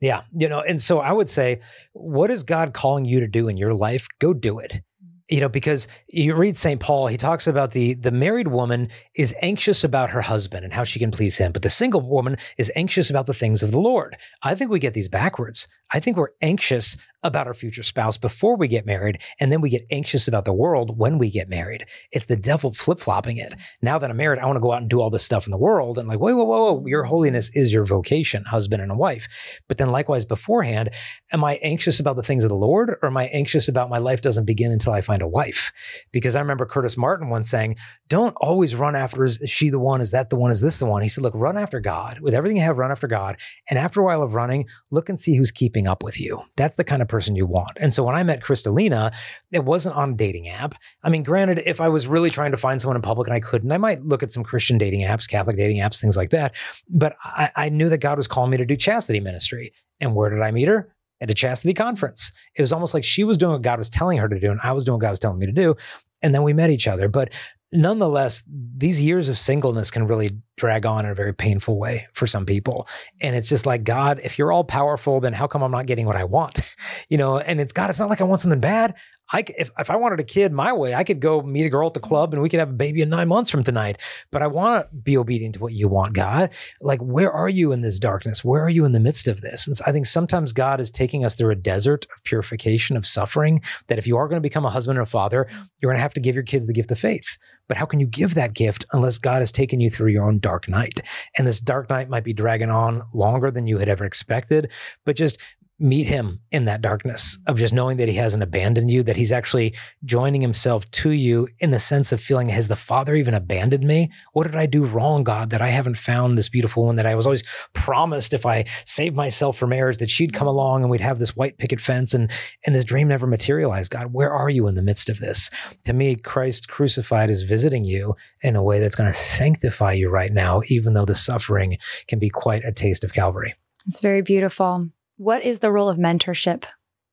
Yeah, you know, and so I would say, what is God calling you to do in your life? Go do it. You know, because you read St. Paul, he talks about the the married woman is anxious about her husband and how she can please him, but the single woman is anxious about the things of the Lord. I think we get these backwards. I think we're anxious about our future spouse before we get married, and then we get anxious about the world when we get married. It's the devil flip flopping it. Now that I'm married, I want to go out and do all this stuff in the world. And like, whoa, whoa, whoa, whoa, your holiness is your vocation, husband and a wife. But then likewise beforehand, am I anxious about the things of the Lord or am I anxious about my life doesn't begin until I find a wife? Because I remember Curtis Martin once saying, don't always run after is she the one? Is that the one? Is this the one? He said, look, run after God. With everything you have, run after God. And after a while of running, look and see who's keeping up with you. That's the kind of person you want. And so when I met Crystalina, it wasn't on a dating app. I mean, granted, if I was really trying to find someone in public and I couldn't, I might look at some Christian dating apps, Catholic dating apps, things like that. But I, I knew that God was calling me to do chastity ministry. And where did I meet her? At a chastity conference. It was almost like she was doing what God was telling her to do, and I was doing what God was telling me to do. And then we met each other. But nonetheless, these years of singleness can really drag on in a very painful way for some people. And it's just like, God, if you're all powerful, then how come I'm not getting what I want? You know, and it's God, it's not like I want something bad. I, if, if I wanted a kid my way, I could go meet a girl at the club and we could have a baby in nine months from tonight. But I want to be obedient to what you want, God. Like, where are you in this darkness? Where are you in the midst of this? And so I think sometimes God is taking us through a desert of purification, of suffering, that if you are going to become a husband or a father, you're going to have to give your kids the gift of faith. But how can you give that gift unless God has taken you through your own dark night? And this dark night might be dragging on longer than you had ever expected, but just meet him in that darkness of just knowing that he hasn't abandoned you, that he's actually joining himself to you in the sense of feeling, has the Father even abandoned me? What did I do wrong, God, that I haven't found this beautiful one that I was always promised if I saved myself for marriage that she'd come along and we'd have this white picket fence and and this dream never materialized. God, where are you in the midst of this? To me, Christ crucified is visiting you in a way that's going to sanctify you right now, even though the suffering can be quite a taste of Calvary. It's very beautiful what is the role of mentorship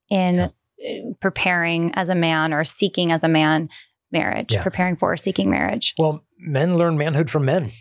in yeah. Preparing as a man or seeking as a man marriage, yeah. preparing for seeking marriage? Well, men learn manhood from men.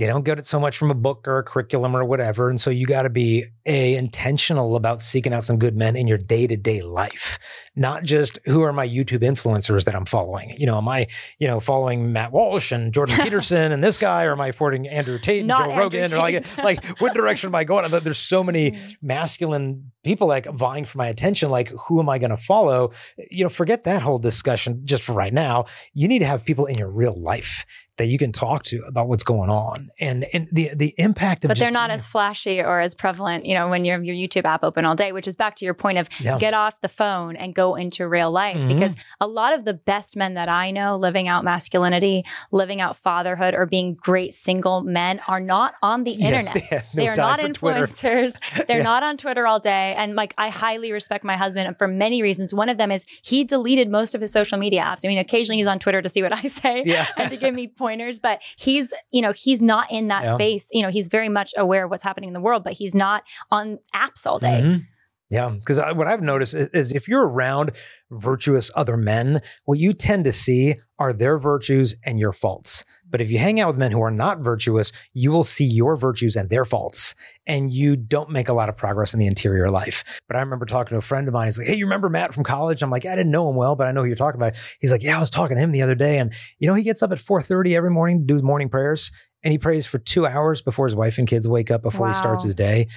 They don't get it so much from a book or a curriculum or whatever. And so you got to be a intentional about seeking out some good men in your day to day life, not just who are my YouTube influencers that I'm following. You know, am I, you know, following Matt Walsh and Jordan Peterson and this guy, or am I following Andrew Tate and not Joe Andrew Rogan? Tate. Or like, like what direction am I going? There's so many mm. masculine people like vying for my attention. Like, who am I going to follow? You know, forget that whole discussion just for right now. You need to have people in your real life that you can talk to about what's going on. And and the the impact of but they're not as flashy or as prevalent you know when you have your youtube app open all day which is back to your point of yeah. get off the phone and go into real life mm-hmm. because a lot of the best men that i know living out masculinity living out fatherhood or being great single men are not on the internet. they, no they are not influencers. They're yeah. not on twitter all day. And like i highly respect my husband for many reasons. One of them is he deleted most of his social media apps. I mean occasionally he's on twitter to see what i say and to give me points pointers, but he's, you know, he's not in that yeah. space. You know, he's very much aware of what's happening in the world, but he's not on apps all day. Mm-hmm. Yeah, because what I've noticed is, is, if you're around virtuous other men, what you tend to see are their virtues and your faults. But if you hang out with men who are not virtuous, you will see your virtues and their faults, and you don't make a lot of progress in the interior life. But I remember talking to a friend of mine. He's like, "Hey, you remember Matt from college?" I'm like, "I didn't know him well, but I know who you're talking about." He's like, "Yeah, I was talking to him the other day, and you know, he gets up at 4:30 every morning to do morning prayers, and he prays for two hours before his wife and kids wake up before wow. he starts his day.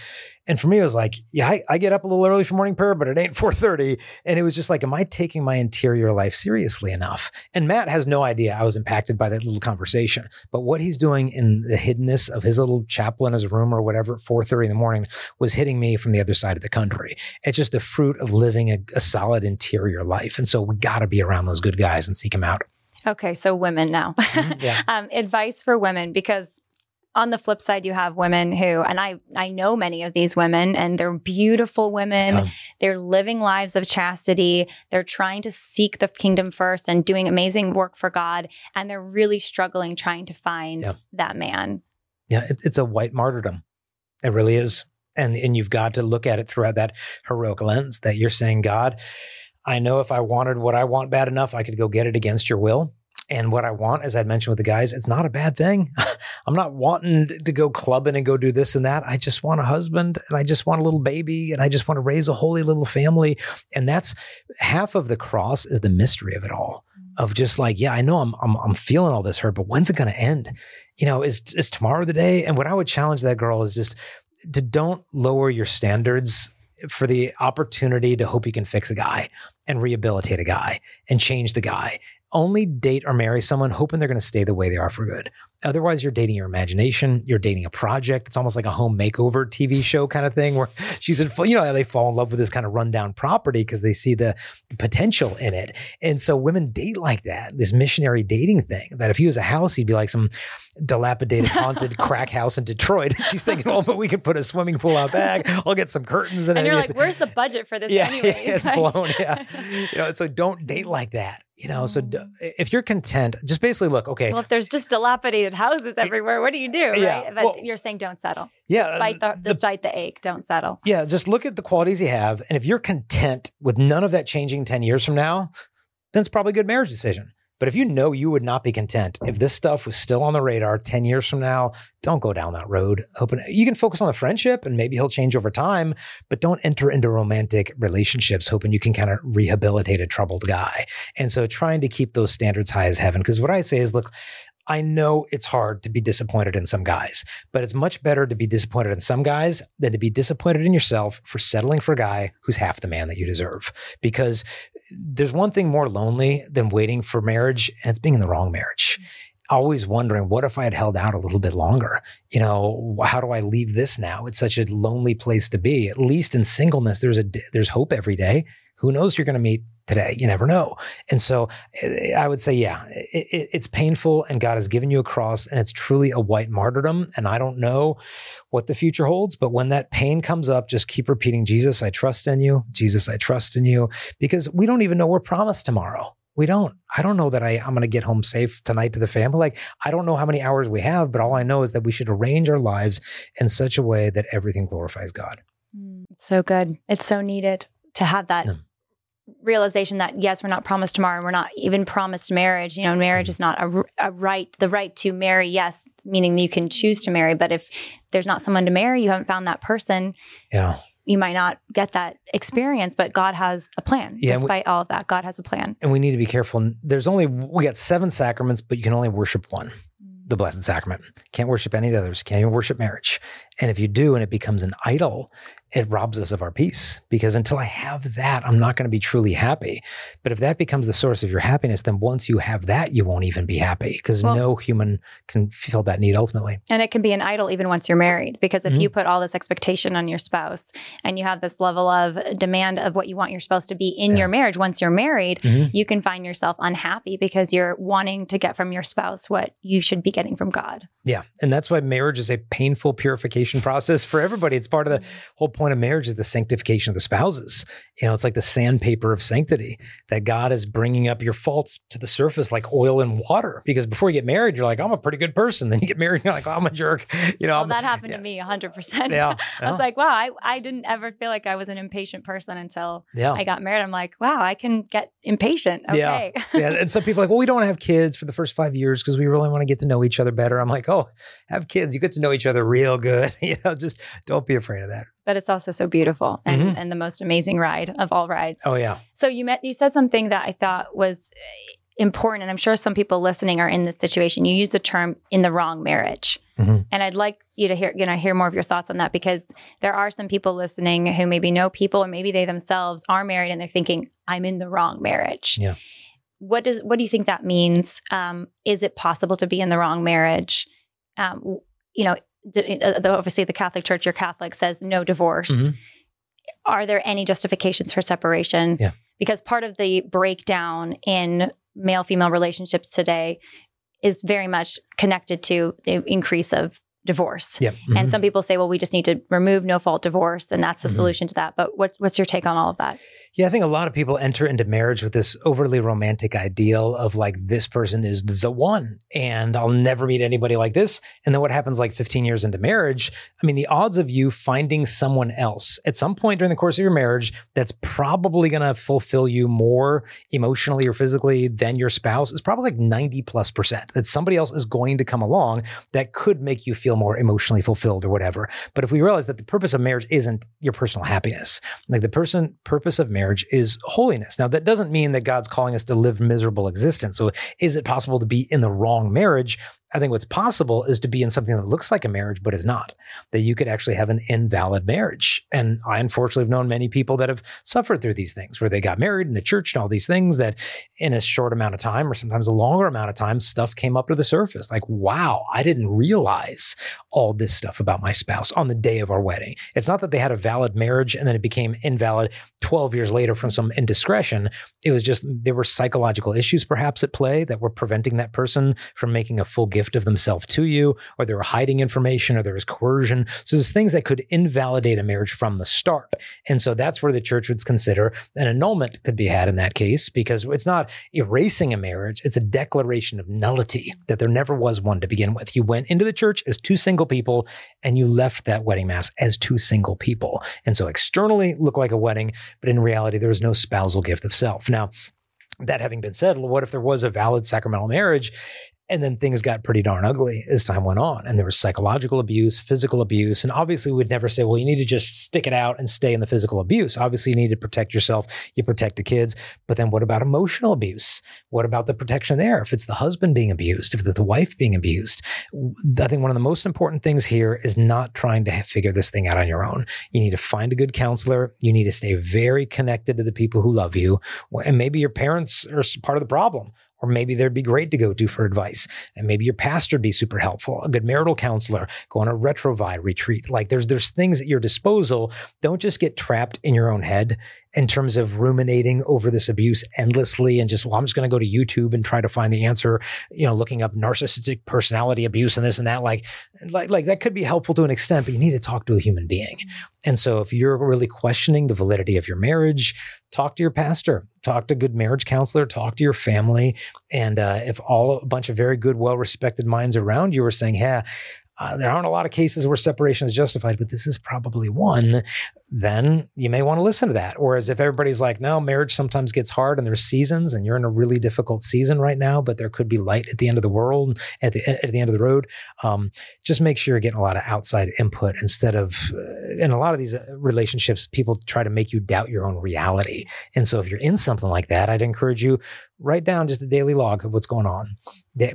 And for me, it was like, yeah, I, I, get up a little early for morning prayer, but it ain't 4:30. And it was just like, am I taking my interior life seriously enough? And Matt has no idea I was impacted by that little conversation. But what he's doing in the hiddenness of his little chapel in his room or whatever at 4:30 in the morning was hitting me from the other side of the country. It's just the fruit of living a, a solid interior life. And so we got to be around those good guys and seek them out. Okay, so women now. Mm-hmm, yeah. um, advice for women because on the flip side you have women who and I I know many of these women and they're beautiful women. Yeah. They're living lives of chastity. They're trying to seek the kingdom first and doing amazing work for God and they're really struggling trying to find yeah. that man. Yeah, it, it's a white martyrdom. It really is. And and you've got to look at it throughout that heroic lens that you're saying God I know if I wanted what I want bad enough, I could go get it against your will. And what I want, as I mentioned with the guys, it's not a bad thing. I'm not wanting to go clubbing and go do this and that. I just want a husband and I just want a little baby and I just want to raise a holy little family. And that's half of the cross is the mystery of it all. Of just like, yeah, I know I'm I'm, I'm feeling all this hurt, but when's it going to end? You know, is is tomorrow the day? And what I would challenge that girl is just to don't lower your standards for the opportunity to hope you can fix a guy and rehabilitate a guy and change the guy. Only date or marry someone hoping they're going to stay the way they are for good. Otherwise, you're dating your imagination. You're dating a project. It's almost like a home makeover TV show kind of thing where she's in, you know, they fall in love with this kind of rundown property because they see the, the potential in it. And so women date like that, this missionary dating thing that if he was a house, he'd be like some dilapidated haunted crack house in Detroit. And she's thinking, oh, but we can put a swimming pool out back. I'll get some curtains and, and you're like, where's the budget for this yeah, anyway? Yeah, it's blown. Yeah. you know, so don't date like that. You know, so d- oh. if you're content, just basically look, okay. Well, if there's just dilapidated houses everywhere, what do you do? Right? But well, you're saying don't settle. Yeah. Despite the, the, despite the ache, don't settle. Yeah. Just look at the qualities you have. And if you're content with none of that changing 10 years from now, then it's probably a good marriage decision. But if you know you would not be content if this stuff was still on the radar 10 years from now, don't go down that road. Open you can focus on the friendship and maybe he'll change over time, but don't enter into romantic relationships hoping you can kind of rehabilitate a troubled guy. And so trying to keep those standards high as heaven because what I say is look, I know it's hard to be disappointed in some guys, but it's much better to be disappointed in some guys than to be disappointed in yourself for settling for a guy who's half the man that you deserve. Because there's one thing more lonely than waiting for marriage, and it's being in the wrong marriage. Mm. Always wondering, what if I had held out a little bit longer? You know, how do I leave this now? It's such a lonely place to be. At least in singleness, there's a there's hope every day. Who knows you're going to meet today? You never know. And so eh, I would say, yeah, it, it's painful and God has given you a cross and it's truly a white martyrdom. And I don't know what the future holds, but when that pain comes up, just keep repeating, Jesus, I trust in you. Jesus, I trust in you. Because we don't even know we're promised tomorrow. We don't. I don't know that I, I'm going to get home safe tonight to the family. Like, I don't know how many hours we have, but all I know is that we should arrange our lives in such a way that everything glorifies God. Mm, so good. It's so needed to have that realization that yes, we're not promised tomorrow and we're not even promised marriage. You know, marriage is not a, a, right, the right to marry, yes, meaning you can choose to marry. But if there's not someone to marry, you haven't found that person. Yeah. You might not get that experience, but God has a plan. Yeah, despite we, all of that, God has a plan. And we need to be careful. There's only, we got seven sacraments, but you can only worship one mm. the Blessed Sacrament. Can't worship any of the others. Can't even worship marriage. And if you do and it becomes an idol, it robs us of our peace because until I have that, I'm not going to be truly happy. But if that becomes the source of your happiness, then once you have that, you won't even be happy because well, no human can fill that need ultimately. And it can be an idol even once you're married because if mm-hmm. you put all this expectation on your spouse and you have this level of demand of what you want your spouse to be in yeah. your marriage, once you're married, mm-hmm. you can find yourself unhappy because you're wanting to get from your spouse what you should be getting from God. Yeah. And that's why marriage is a painful purification process for everybody. It's part of the whole point of marriage is the sanctification of the spouses. You know, it's like the sandpaper of sanctity that God is bringing up your faults to the surface like oil and water. Because before you get married, you're like, I'm a pretty good person. Then you get married, you're like, oh, I'm a jerk. You know, well, that happened yeah. to me 100%. Yeah, I was like, wow, I, I didn't ever feel like I was an impatient person until yeah. I got married. I'm like, wow, I can get impatient. Okay. Yeah. yeah. And some people are like, well, we don't want to have kids for the first five years because we really want to get to know each other better. I'm like, oh, have kids. You get to know each other real good. you know, just don't be afraid of that but it's also so beautiful and, mm-hmm. and the most amazing ride of all rides. Oh yeah. So you met you said something that I thought was important and I'm sure some people listening are in this situation. You use the term in the wrong marriage. Mm-hmm. And I'd like you to hear you know hear more of your thoughts on that because there are some people listening who maybe know people or maybe they themselves are married and they're thinking I'm in the wrong marriage. Yeah. What does what do you think that means? Um, is it possible to be in the wrong marriage? Um, you know, obviously the Catholic Church, you're Catholic, says no divorce. Mm-hmm. Are there any justifications for separation? Yeah. Because part of the breakdown in male female relationships today is very much connected to the increase of divorce. Yep. Mm-hmm. And some people say, well, we just need to remove no fault divorce, and that's the mm-hmm. solution to that. But what's what's your take on all of that? Yeah, I think a lot of people enter into marriage with this overly romantic ideal of like this person is the one and I'll never meet anybody like this. And then what happens like 15 years into marriage? I mean, the odds of you finding someone else at some point during the course of your marriage that's probably going to fulfill you more emotionally or physically than your spouse is probably like 90 plus percent. That somebody else is going to come along that could make you feel more emotionally fulfilled or whatever. But if we realize that the purpose of marriage isn't your personal happiness, like the person purpose of marriage is holiness. Now, that doesn't mean that God's calling us to live miserable existence. So, is it possible to be in the wrong marriage? I think what's possible is to be in something that looks like a marriage but is not. That you could actually have an invalid marriage. And I unfortunately have known many people that have suffered through these things where they got married in the church and all these things that in a short amount of time or sometimes a longer amount of time stuff came up to the surface. Like, wow, I didn't realize all this stuff about my spouse on the day of our wedding. It's not that they had a valid marriage and then it became invalid 12 years later from some indiscretion. It was just there were psychological issues perhaps at play that were preventing that person from making a full gift of themselves to you, or they were hiding information, or there was coercion. So there's things that could invalidate a marriage from the start. And so that's where the church would consider an annulment could be had in that case because it's not erasing a marriage, it's a declaration of nullity that there never was one to begin with. You went into the church as two single people and you left that wedding mass as two single people. And so externally look like a wedding, but in reality, there was no spousal gift of self. Now, that having been said, what if there was a valid sacramental marriage and then things got pretty darn ugly as time went on. And there was psychological abuse, physical abuse. And obviously, we'd never say, well, you need to just stick it out and stay in the physical abuse. Obviously, you need to protect yourself. You protect the kids. But then what about emotional abuse? What about the protection there? If it's the husband being abused, if it's the wife being abused, I think one of the most important things here is not trying to figure this thing out on your own. You need to find a good counselor. You need to stay very connected to the people who love you. And maybe your parents are part of the problem or maybe they'd be great to go to for advice. And maybe your pastor would be super helpful, a good marital counselor, go on a retrouvaille retreat. Like there's there's things at your disposal. Don't just get trapped in your own head in terms of ruminating over this abuse endlessly and just, well, I'm just going to go to YouTube and try to find the answer, you know, looking up narcissistic personality abuse and this and that. Like, like, like that could be helpful to an extent, but you need to talk to a human being. And so if you're really questioning the validity of your marriage, talk to your pastor, talk to a good marriage counselor, talk to your family. And uh, if all a bunch of very good, well respected minds around you are saying, hey, uh, there aren't a lot of cases where separation is justified, but this is probably one then you may want to listen to that. Whereas if everybody's like, no, marriage sometimes gets hard and there's seasons and you're in a really difficult season right now, but there could be light at the end of the world, at the, at the end of the road, um, just make sure you're getting a lot of outside input instead of, uh, in a lot of these uh, relationships, people try to make you doubt your own reality. And so if you're in something like that, I'd encourage you, write down just a daily log of what's going on.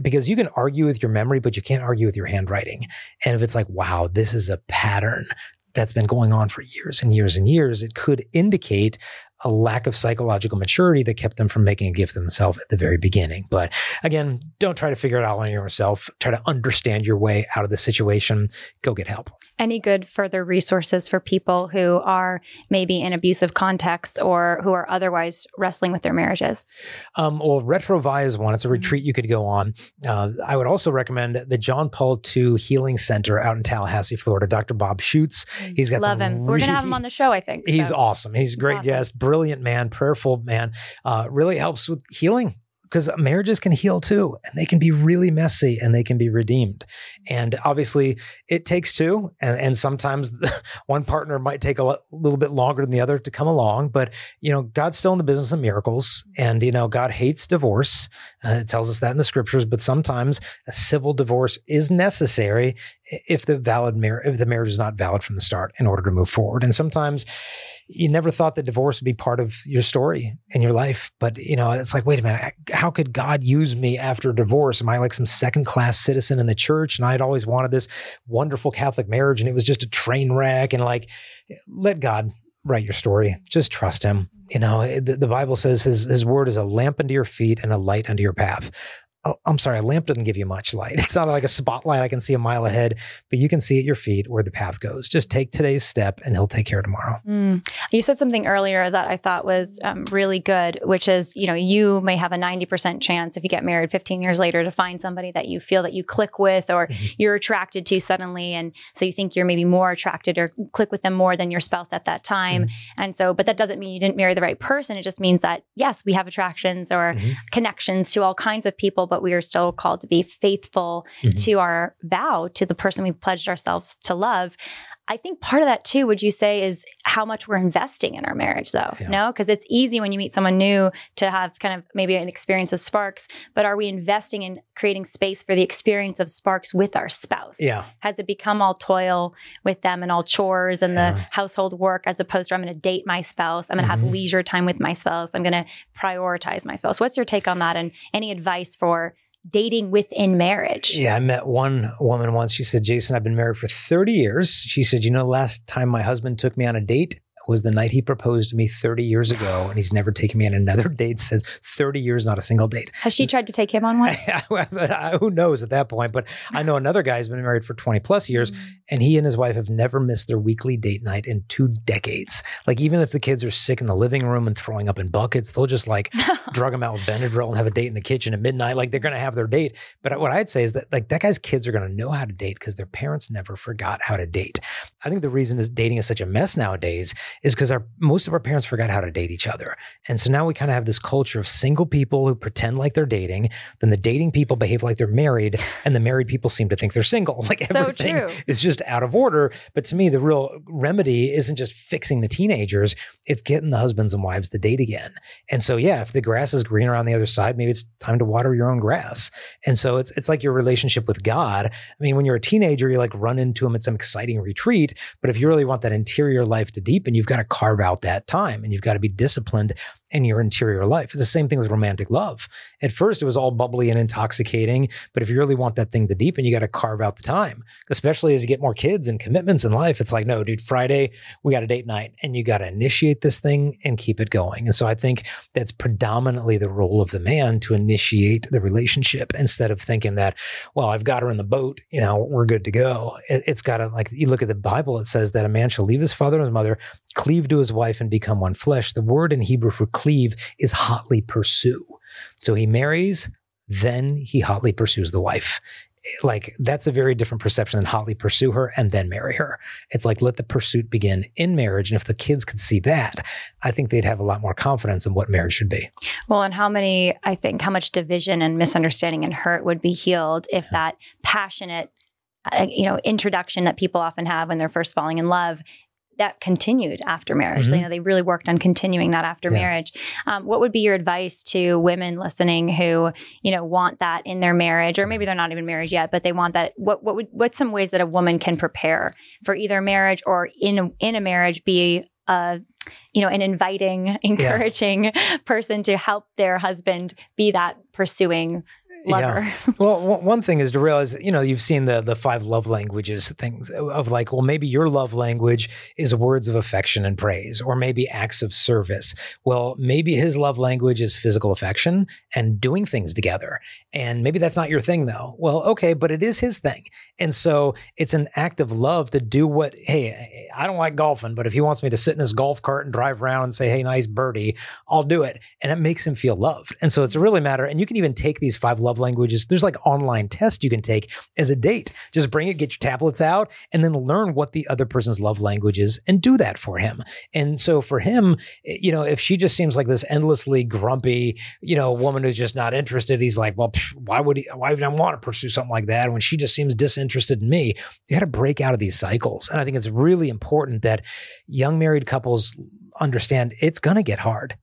Because you can argue with your memory, but you can't argue with your handwriting. And if it's like, wow, this is a pattern that's been going on for years and years and years, it could indicate a lack of psychological maturity that kept them from making a gift themselves at the very beginning. But again, don't try to figure it out on yourself. Try to understand your way out of the situation. Go get help. Any good further resources for people who are maybe in abusive contexts or who are otherwise wrestling with their marriages? Um, well, Retrouvaille is one. It's a retreat you could go on. Uh, I would also recommend the John Paul II Healing Center out in Tallahassee, Florida. Dr. Bob Schuchts. He's got love him. Really, We're gonna have him on the show. I think he's so. awesome. He's a great awesome. guest brilliant man, prayerful man, uh, really helps with healing because marriages can heal too and they can be really messy and they can be redeemed. And obviously it takes two and, and sometimes one partner might take a l- little bit longer than the other to come along but you know god's still in the business of miracles and you know god hates divorce. Uh, it tells us that in the scriptures but sometimes a civil divorce is necessary if the valid mar- if the marriage is not valid from the start in order to move forward. And sometimes you never thought that divorce would be part of your story in your life. But, you know, it's like, wait a minute, how could God use me after divorce? Am I like some second class citizen in the church? And I'd always wanted this wonderful Catholic marriage and it was just a train wreck. And like, let God write your story. Just trust him. You know, the, the Bible says his, his word is a lamp unto your feet and a light unto your path oh, I'm sorry, a lamp doesn't give you much light. It's not like a spotlight I can see a mile ahead, but you can see at your feet where the path goes. Just take today's step and he'll take care of tomorrow. Mm. You said something earlier that I thought was um, really good, which is, you know, you may have a 90% chance if you get married 15 years later to find somebody that you feel that you click with or mm-hmm. you're attracted to suddenly. And so you think you're maybe more attracted or click with them more than your spouse at that time. Mm-hmm. And so, but that doesn't mean you didn't marry the right person. It just means that, yes, we have attractions or mm-hmm. connections to all kinds of people, but we are still called to be faithful mm-hmm. to our vow to the person we pledged ourselves to love. I think part of that too, would you say, is how much we're investing in our marriage, though? Yeah. No, because it's easy when you meet someone new to have kind of maybe an experience of sparks, but are we investing in creating space for the experience of sparks with our spouse? Yeah. Has it become all toil with them and all chores and yeah. the household work as opposed to I'm going to date my spouse, I'm going to mm-hmm. have leisure time with my spouse, I'm going to prioritize my spouse? What's your take on that and any advice for dating within marriage. Yeah, I met one woman once. She said, Jason, I've been married for 30 years. She said, You know, last time my husband took me on a date, was the night he proposed to me 30 years ago, and he's never taken me on another date since 30 years, not a single date. Has she tried to take him on one? Who knows at that point? But I know another guy has been married for 20 plus years, mm-hmm. and he and his wife have never missed their weekly date night in two decades. Like, even if the kids are sick in the living room and throwing up in buckets, they'll just like drug them out with Benadryl and have a date in the kitchen at midnight. Like, they're going to have their date. But what I'd say is that, like, that guy's kids are going to know how to date because their parents never forgot how to date. I think the reason is dating is such a mess nowadays is because our most of our parents forgot how to date each other. And so now we kind of have this culture of single people who pretend like they're dating, then the dating people behave like they're married, and the married people seem to think they're single. Like so everything true. is just out of order. But to me, the real remedy isn't just fixing the teenagers, it's getting the husbands and wives to date again. And so yeah, if the grass is greener on the other side, maybe it's time to water your own grass. And so it's it's like your relationship with God. I mean, when you're a teenager, you like run into him at some exciting retreat. But if you really want that interior life to deepen, you've got to carve out that time and you've got to be disciplined in your interior life. It's the same thing with romantic love. At first, it was all bubbly and intoxicating, but if you really want that thing to deepen, you got to carve out the time, especially as you get more kids and commitments in life. It's like, no, dude, Friday, we got a date night and you got to initiate this thing and keep it going. And so I think that's predominantly the role of the man to initiate the relationship instead of thinking that, well, I've got her in the boat, you know, we're good to go. It, has got to, like, you look at the Bible, it says that a man shall leave his father and his mother, cleave to his wife, and become one flesh. The word in Hebrew for cleave is hotly pursue. So he marries, then he hotly pursues the wife. Like that's a very different perception than hotly pursue her and then marry her. It's like let the pursuit begin in marriage. And if the kids could see that, I think they'd have a lot more confidence in what marriage should be. Well, and how many, I think, how much division and misunderstanding and hurt would be healed if yeah. that passionate uh, you know introduction that people often have when they're first falling in love that continued after marriage. Mm-hmm. You know, they really worked on continuing that after yeah. marriage. Um, what would be your advice to women listening who, you know, want that in their marriage, or maybe they're not even married yet, but they want that? What what would what's some ways that a woman can prepare for either marriage or in a, in a marriage be a you know an inviting, encouraging yeah. person to help their husband be that pursuing lover. Yeah. well, one thing is to realize, you know, you've seen the the five love languages things of like, well, maybe your love language is words of affection and praise, or maybe acts of service. Well, maybe his love language is physical affection and doing things together. And maybe that's not your thing though. Well, okay, but it is his thing. And so it's an act of love to do what, hey, I don't like golfing, but if he wants me to sit in his golf cart and drive around and say, hey, nice birdie, I'll do it. And it makes him feel loved. And so it's a really matter. And you can even take these five love languages. There's like online tests you can take as a date. Just bring it, get your tablets out, and then learn what the other person's love language is and do that for him. And so for him, eh, you know, if she just seems like this endlessly grumpy, you know, woman who's just not interested, he's like, well, pff, why would he, why would I want to pursue something like that when she just seems disinterested in me? You got to break out of these cycles. And I think it's really important that young married couples understand it's going to get hard.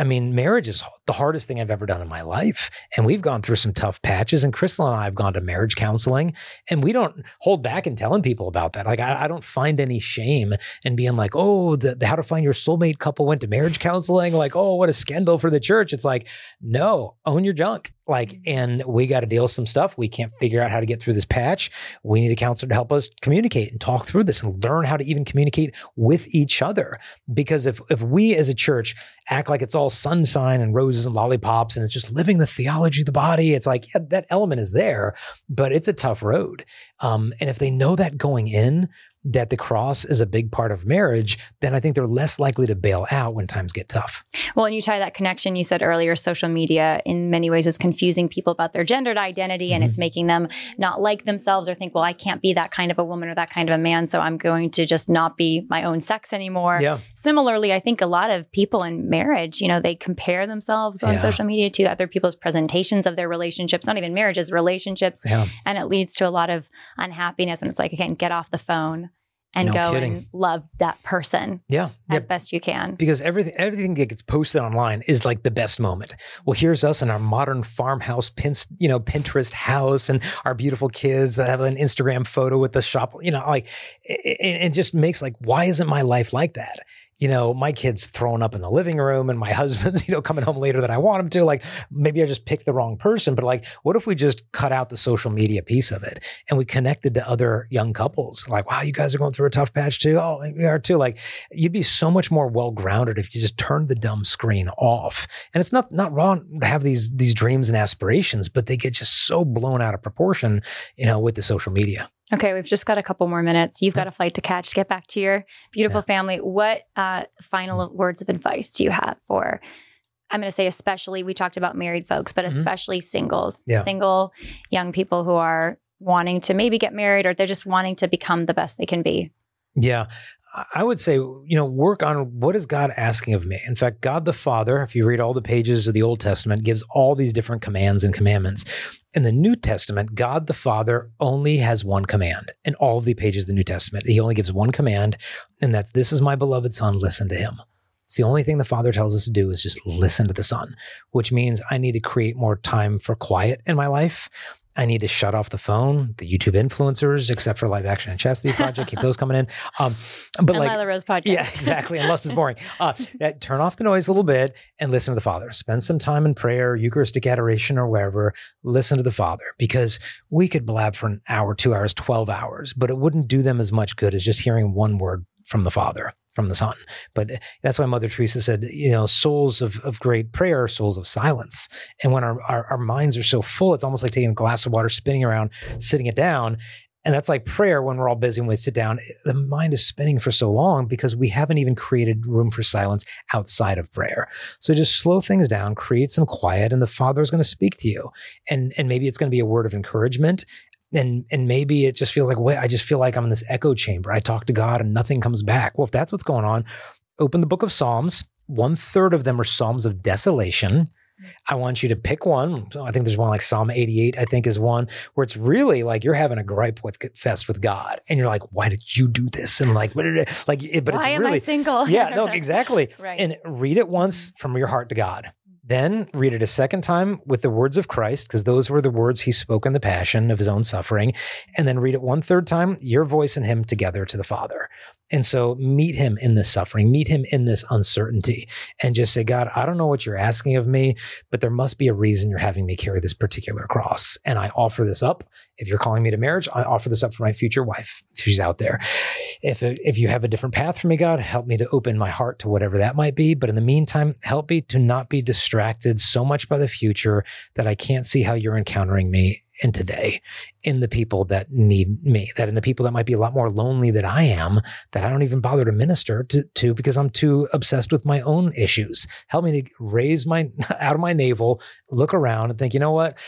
I mean, marriage is the hardest thing I've ever done in my life. And we've gone through some tough patches. And Crystal and I have gone to marriage counseling, and we don't hold back in telling people about that. Like, I, I don't find any shame in being like, oh, the, the, how to find your soulmate couple went to marriage counseling. Like, oh, what a scandal for the church. It's like, no, own your junk. Like, and we got to deal with some stuff. We can't figure out how to get through this patch. We need a counselor to help us communicate and talk through this and learn how to even communicate with each other. Because if if we as a church act like it's all sunshine and roses and lollipops and it's just living the theology of the body, it's like yeah, that element is there, but it's a tough road. Um, and if they know that going in, that the cross is a big part of marriage, then I think they're less likely to bail out when times get tough. Well, and you tie that connection, you said earlier, social media in many ways is confusing people about their gendered identity mm-hmm. and it's mm-hmm. making them not like themselves or think, well, I can't be that kind of a woman or that kind of a man, so I'm going to just not be my own sex anymore. Yeah. Similarly, I think a lot of people in marriage, you know, they compare themselves on yeah. social media to other people's presentations of their relationships, not even marriages, relationships. Yeah. And it leads to a lot of unhappiness And it's like, again, get off the phone and no go kidding. and love that person yeah as yeah. best you can because everything everything that gets posted online is like the best moment well here's us in our modern farmhouse pin, you know pinterest house and our beautiful kids that have an instagram photo with the shop you know like it, it, it just makes like why isn't my life like that you know, my kid's throwing up in the living room and my husband's, you know, coming home later than I want him to. Like maybe I just picked the wrong person, but like, what if we just cut out the social media piece of it and we connected to other young couples? Like, wow, you guys are going through a tough patch too. Oh, we are too. Like you'd be so much more well grounded if you just turned the dumb screen off. And it's not, not wrong to have these, these dreams and aspirations, but they get just so blown out of proportion, you know, with the social media. Okay, we've just got a couple more minutes. You've got a flight to catch. Get back to your beautiful yeah. family. What uh, final words of advice do you have for? I'm going to say, especially we talked about married folks, but mm-hmm. especially singles, yeah. single young people who are wanting to maybe get married or they're just wanting to become the best they can be. Yeah. I would say, you know, work on what is God asking of me. In fact, God the Father, if you read all the pages of the Old Testament, gives all these different commands and commandments. In the New Testament, God the Father only has one command in all of the pages of the New Testament. He only gives one command, and that's this is my beloved Son, listen to him. It's the only thing the Father tells us to do is just listen to the Son, which means I need to create more time for quiet in my life. I need to shut off the phone, the YouTube influencers, except for Live Action and Chastity Project. Keep those coming in. Um, but and like, Lila Rose podcast. Yeah, exactly. And lust is boring. Uh, turn off the noise a little bit and listen to the Father. Spend some time in prayer, Eucharistic adoration, or wherever. Listen to the Father because we could blab for an hour, two hours, 12 hours, but it wouldn't do them as much good as just hearing one word from the Father from the Son. But eh, that's why Mother Teresa said, you know, souls of, of great prayer are souls of silence. And when our, our, our minds are so full, it's almost like taking a glass of water, spinning around, sitting it down. And that's like prayer when we're all busy and we sit down. Eh, the mind is spinning for so long because we haven't even created room for silence outside of prayer. So just slow things down, create some quiet, and the Father is going to speak to you. And, and maybe it's going to be a word of encouragement and and maybe it just feels like wait i just feel like i'm in this echo chamber i talk to god and nothing comes back well if that's what's going on open the book of psalms one third of them are psalms of desolation I want you to pick one. I think there's one like Psalm 88, I think is one where it's really like you're having a gripe with fest with God. And you're like, why did you do this? And like, like, but why it's really, single? yeah, no, exactly. right. And read it once mm-hmm. from your heart to God. Then read it a second time with the words of Christ, because those were the words he spoke in the passion of his own suffering. And then read it one third time, your voice and him together to the Father. And so meet him in this suffering, meet him in this uncertainty, and just say, God, I don't know what you're asking of me, but there must be a reason you're having me carry this particular cross. And I offer this up. If you're calling me to marriage, I offer this up for my future wife, if she's out there. If, if you have a different path for me, God, help me to open my heart to whatever that might be. But in the meantime, help me to not be distracted so much by the future that I can't see how you're encountering me in today in the people that need me, that in the people that might be a lot more lonely than I am, that I don't even bother to minister to, to because I'm too obsessed with my own issues. Help me to raise my out of my navel, look around and think, you know what?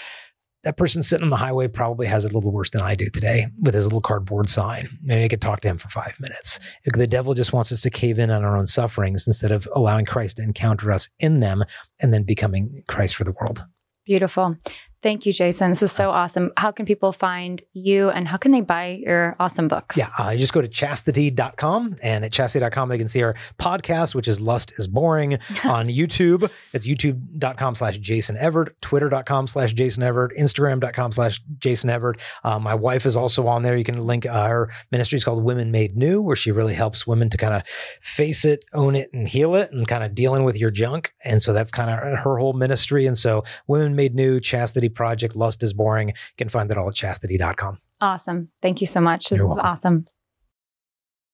That person sitting on the highway probably has it a little worse than I do today with his little cardboard sign. Maybe I could talk to him for five minutes. The devil just wants us to cave in on our own sufferings instead of allowing Christ to encounter us in them and then becoming Christ for the world. Beautiful. Thank you, Jason. This is so awesome. How can people find you and how can they buy your awesome books? Yeah, uh, you just go to chastity.com and at chastity.com they can see our podcast, which is Lust is Boring on YouTube. It's youtube.com slash Jason Evert, twitter.com slash Jason Evert, instagram.com slash Jason Evert. Uh, my wife is also on there. You can link uh, her ministry is called Women Made New, where she really helps women to kind of face it, own it, and heal it and kind of dealing with your junk. And so that's kind of her whole ministry. And so Women Made New, Chastity project, Lust is Boring. You can find that all at chastity.com. Awesome. Thank you so much. This You're is welcome. awesome.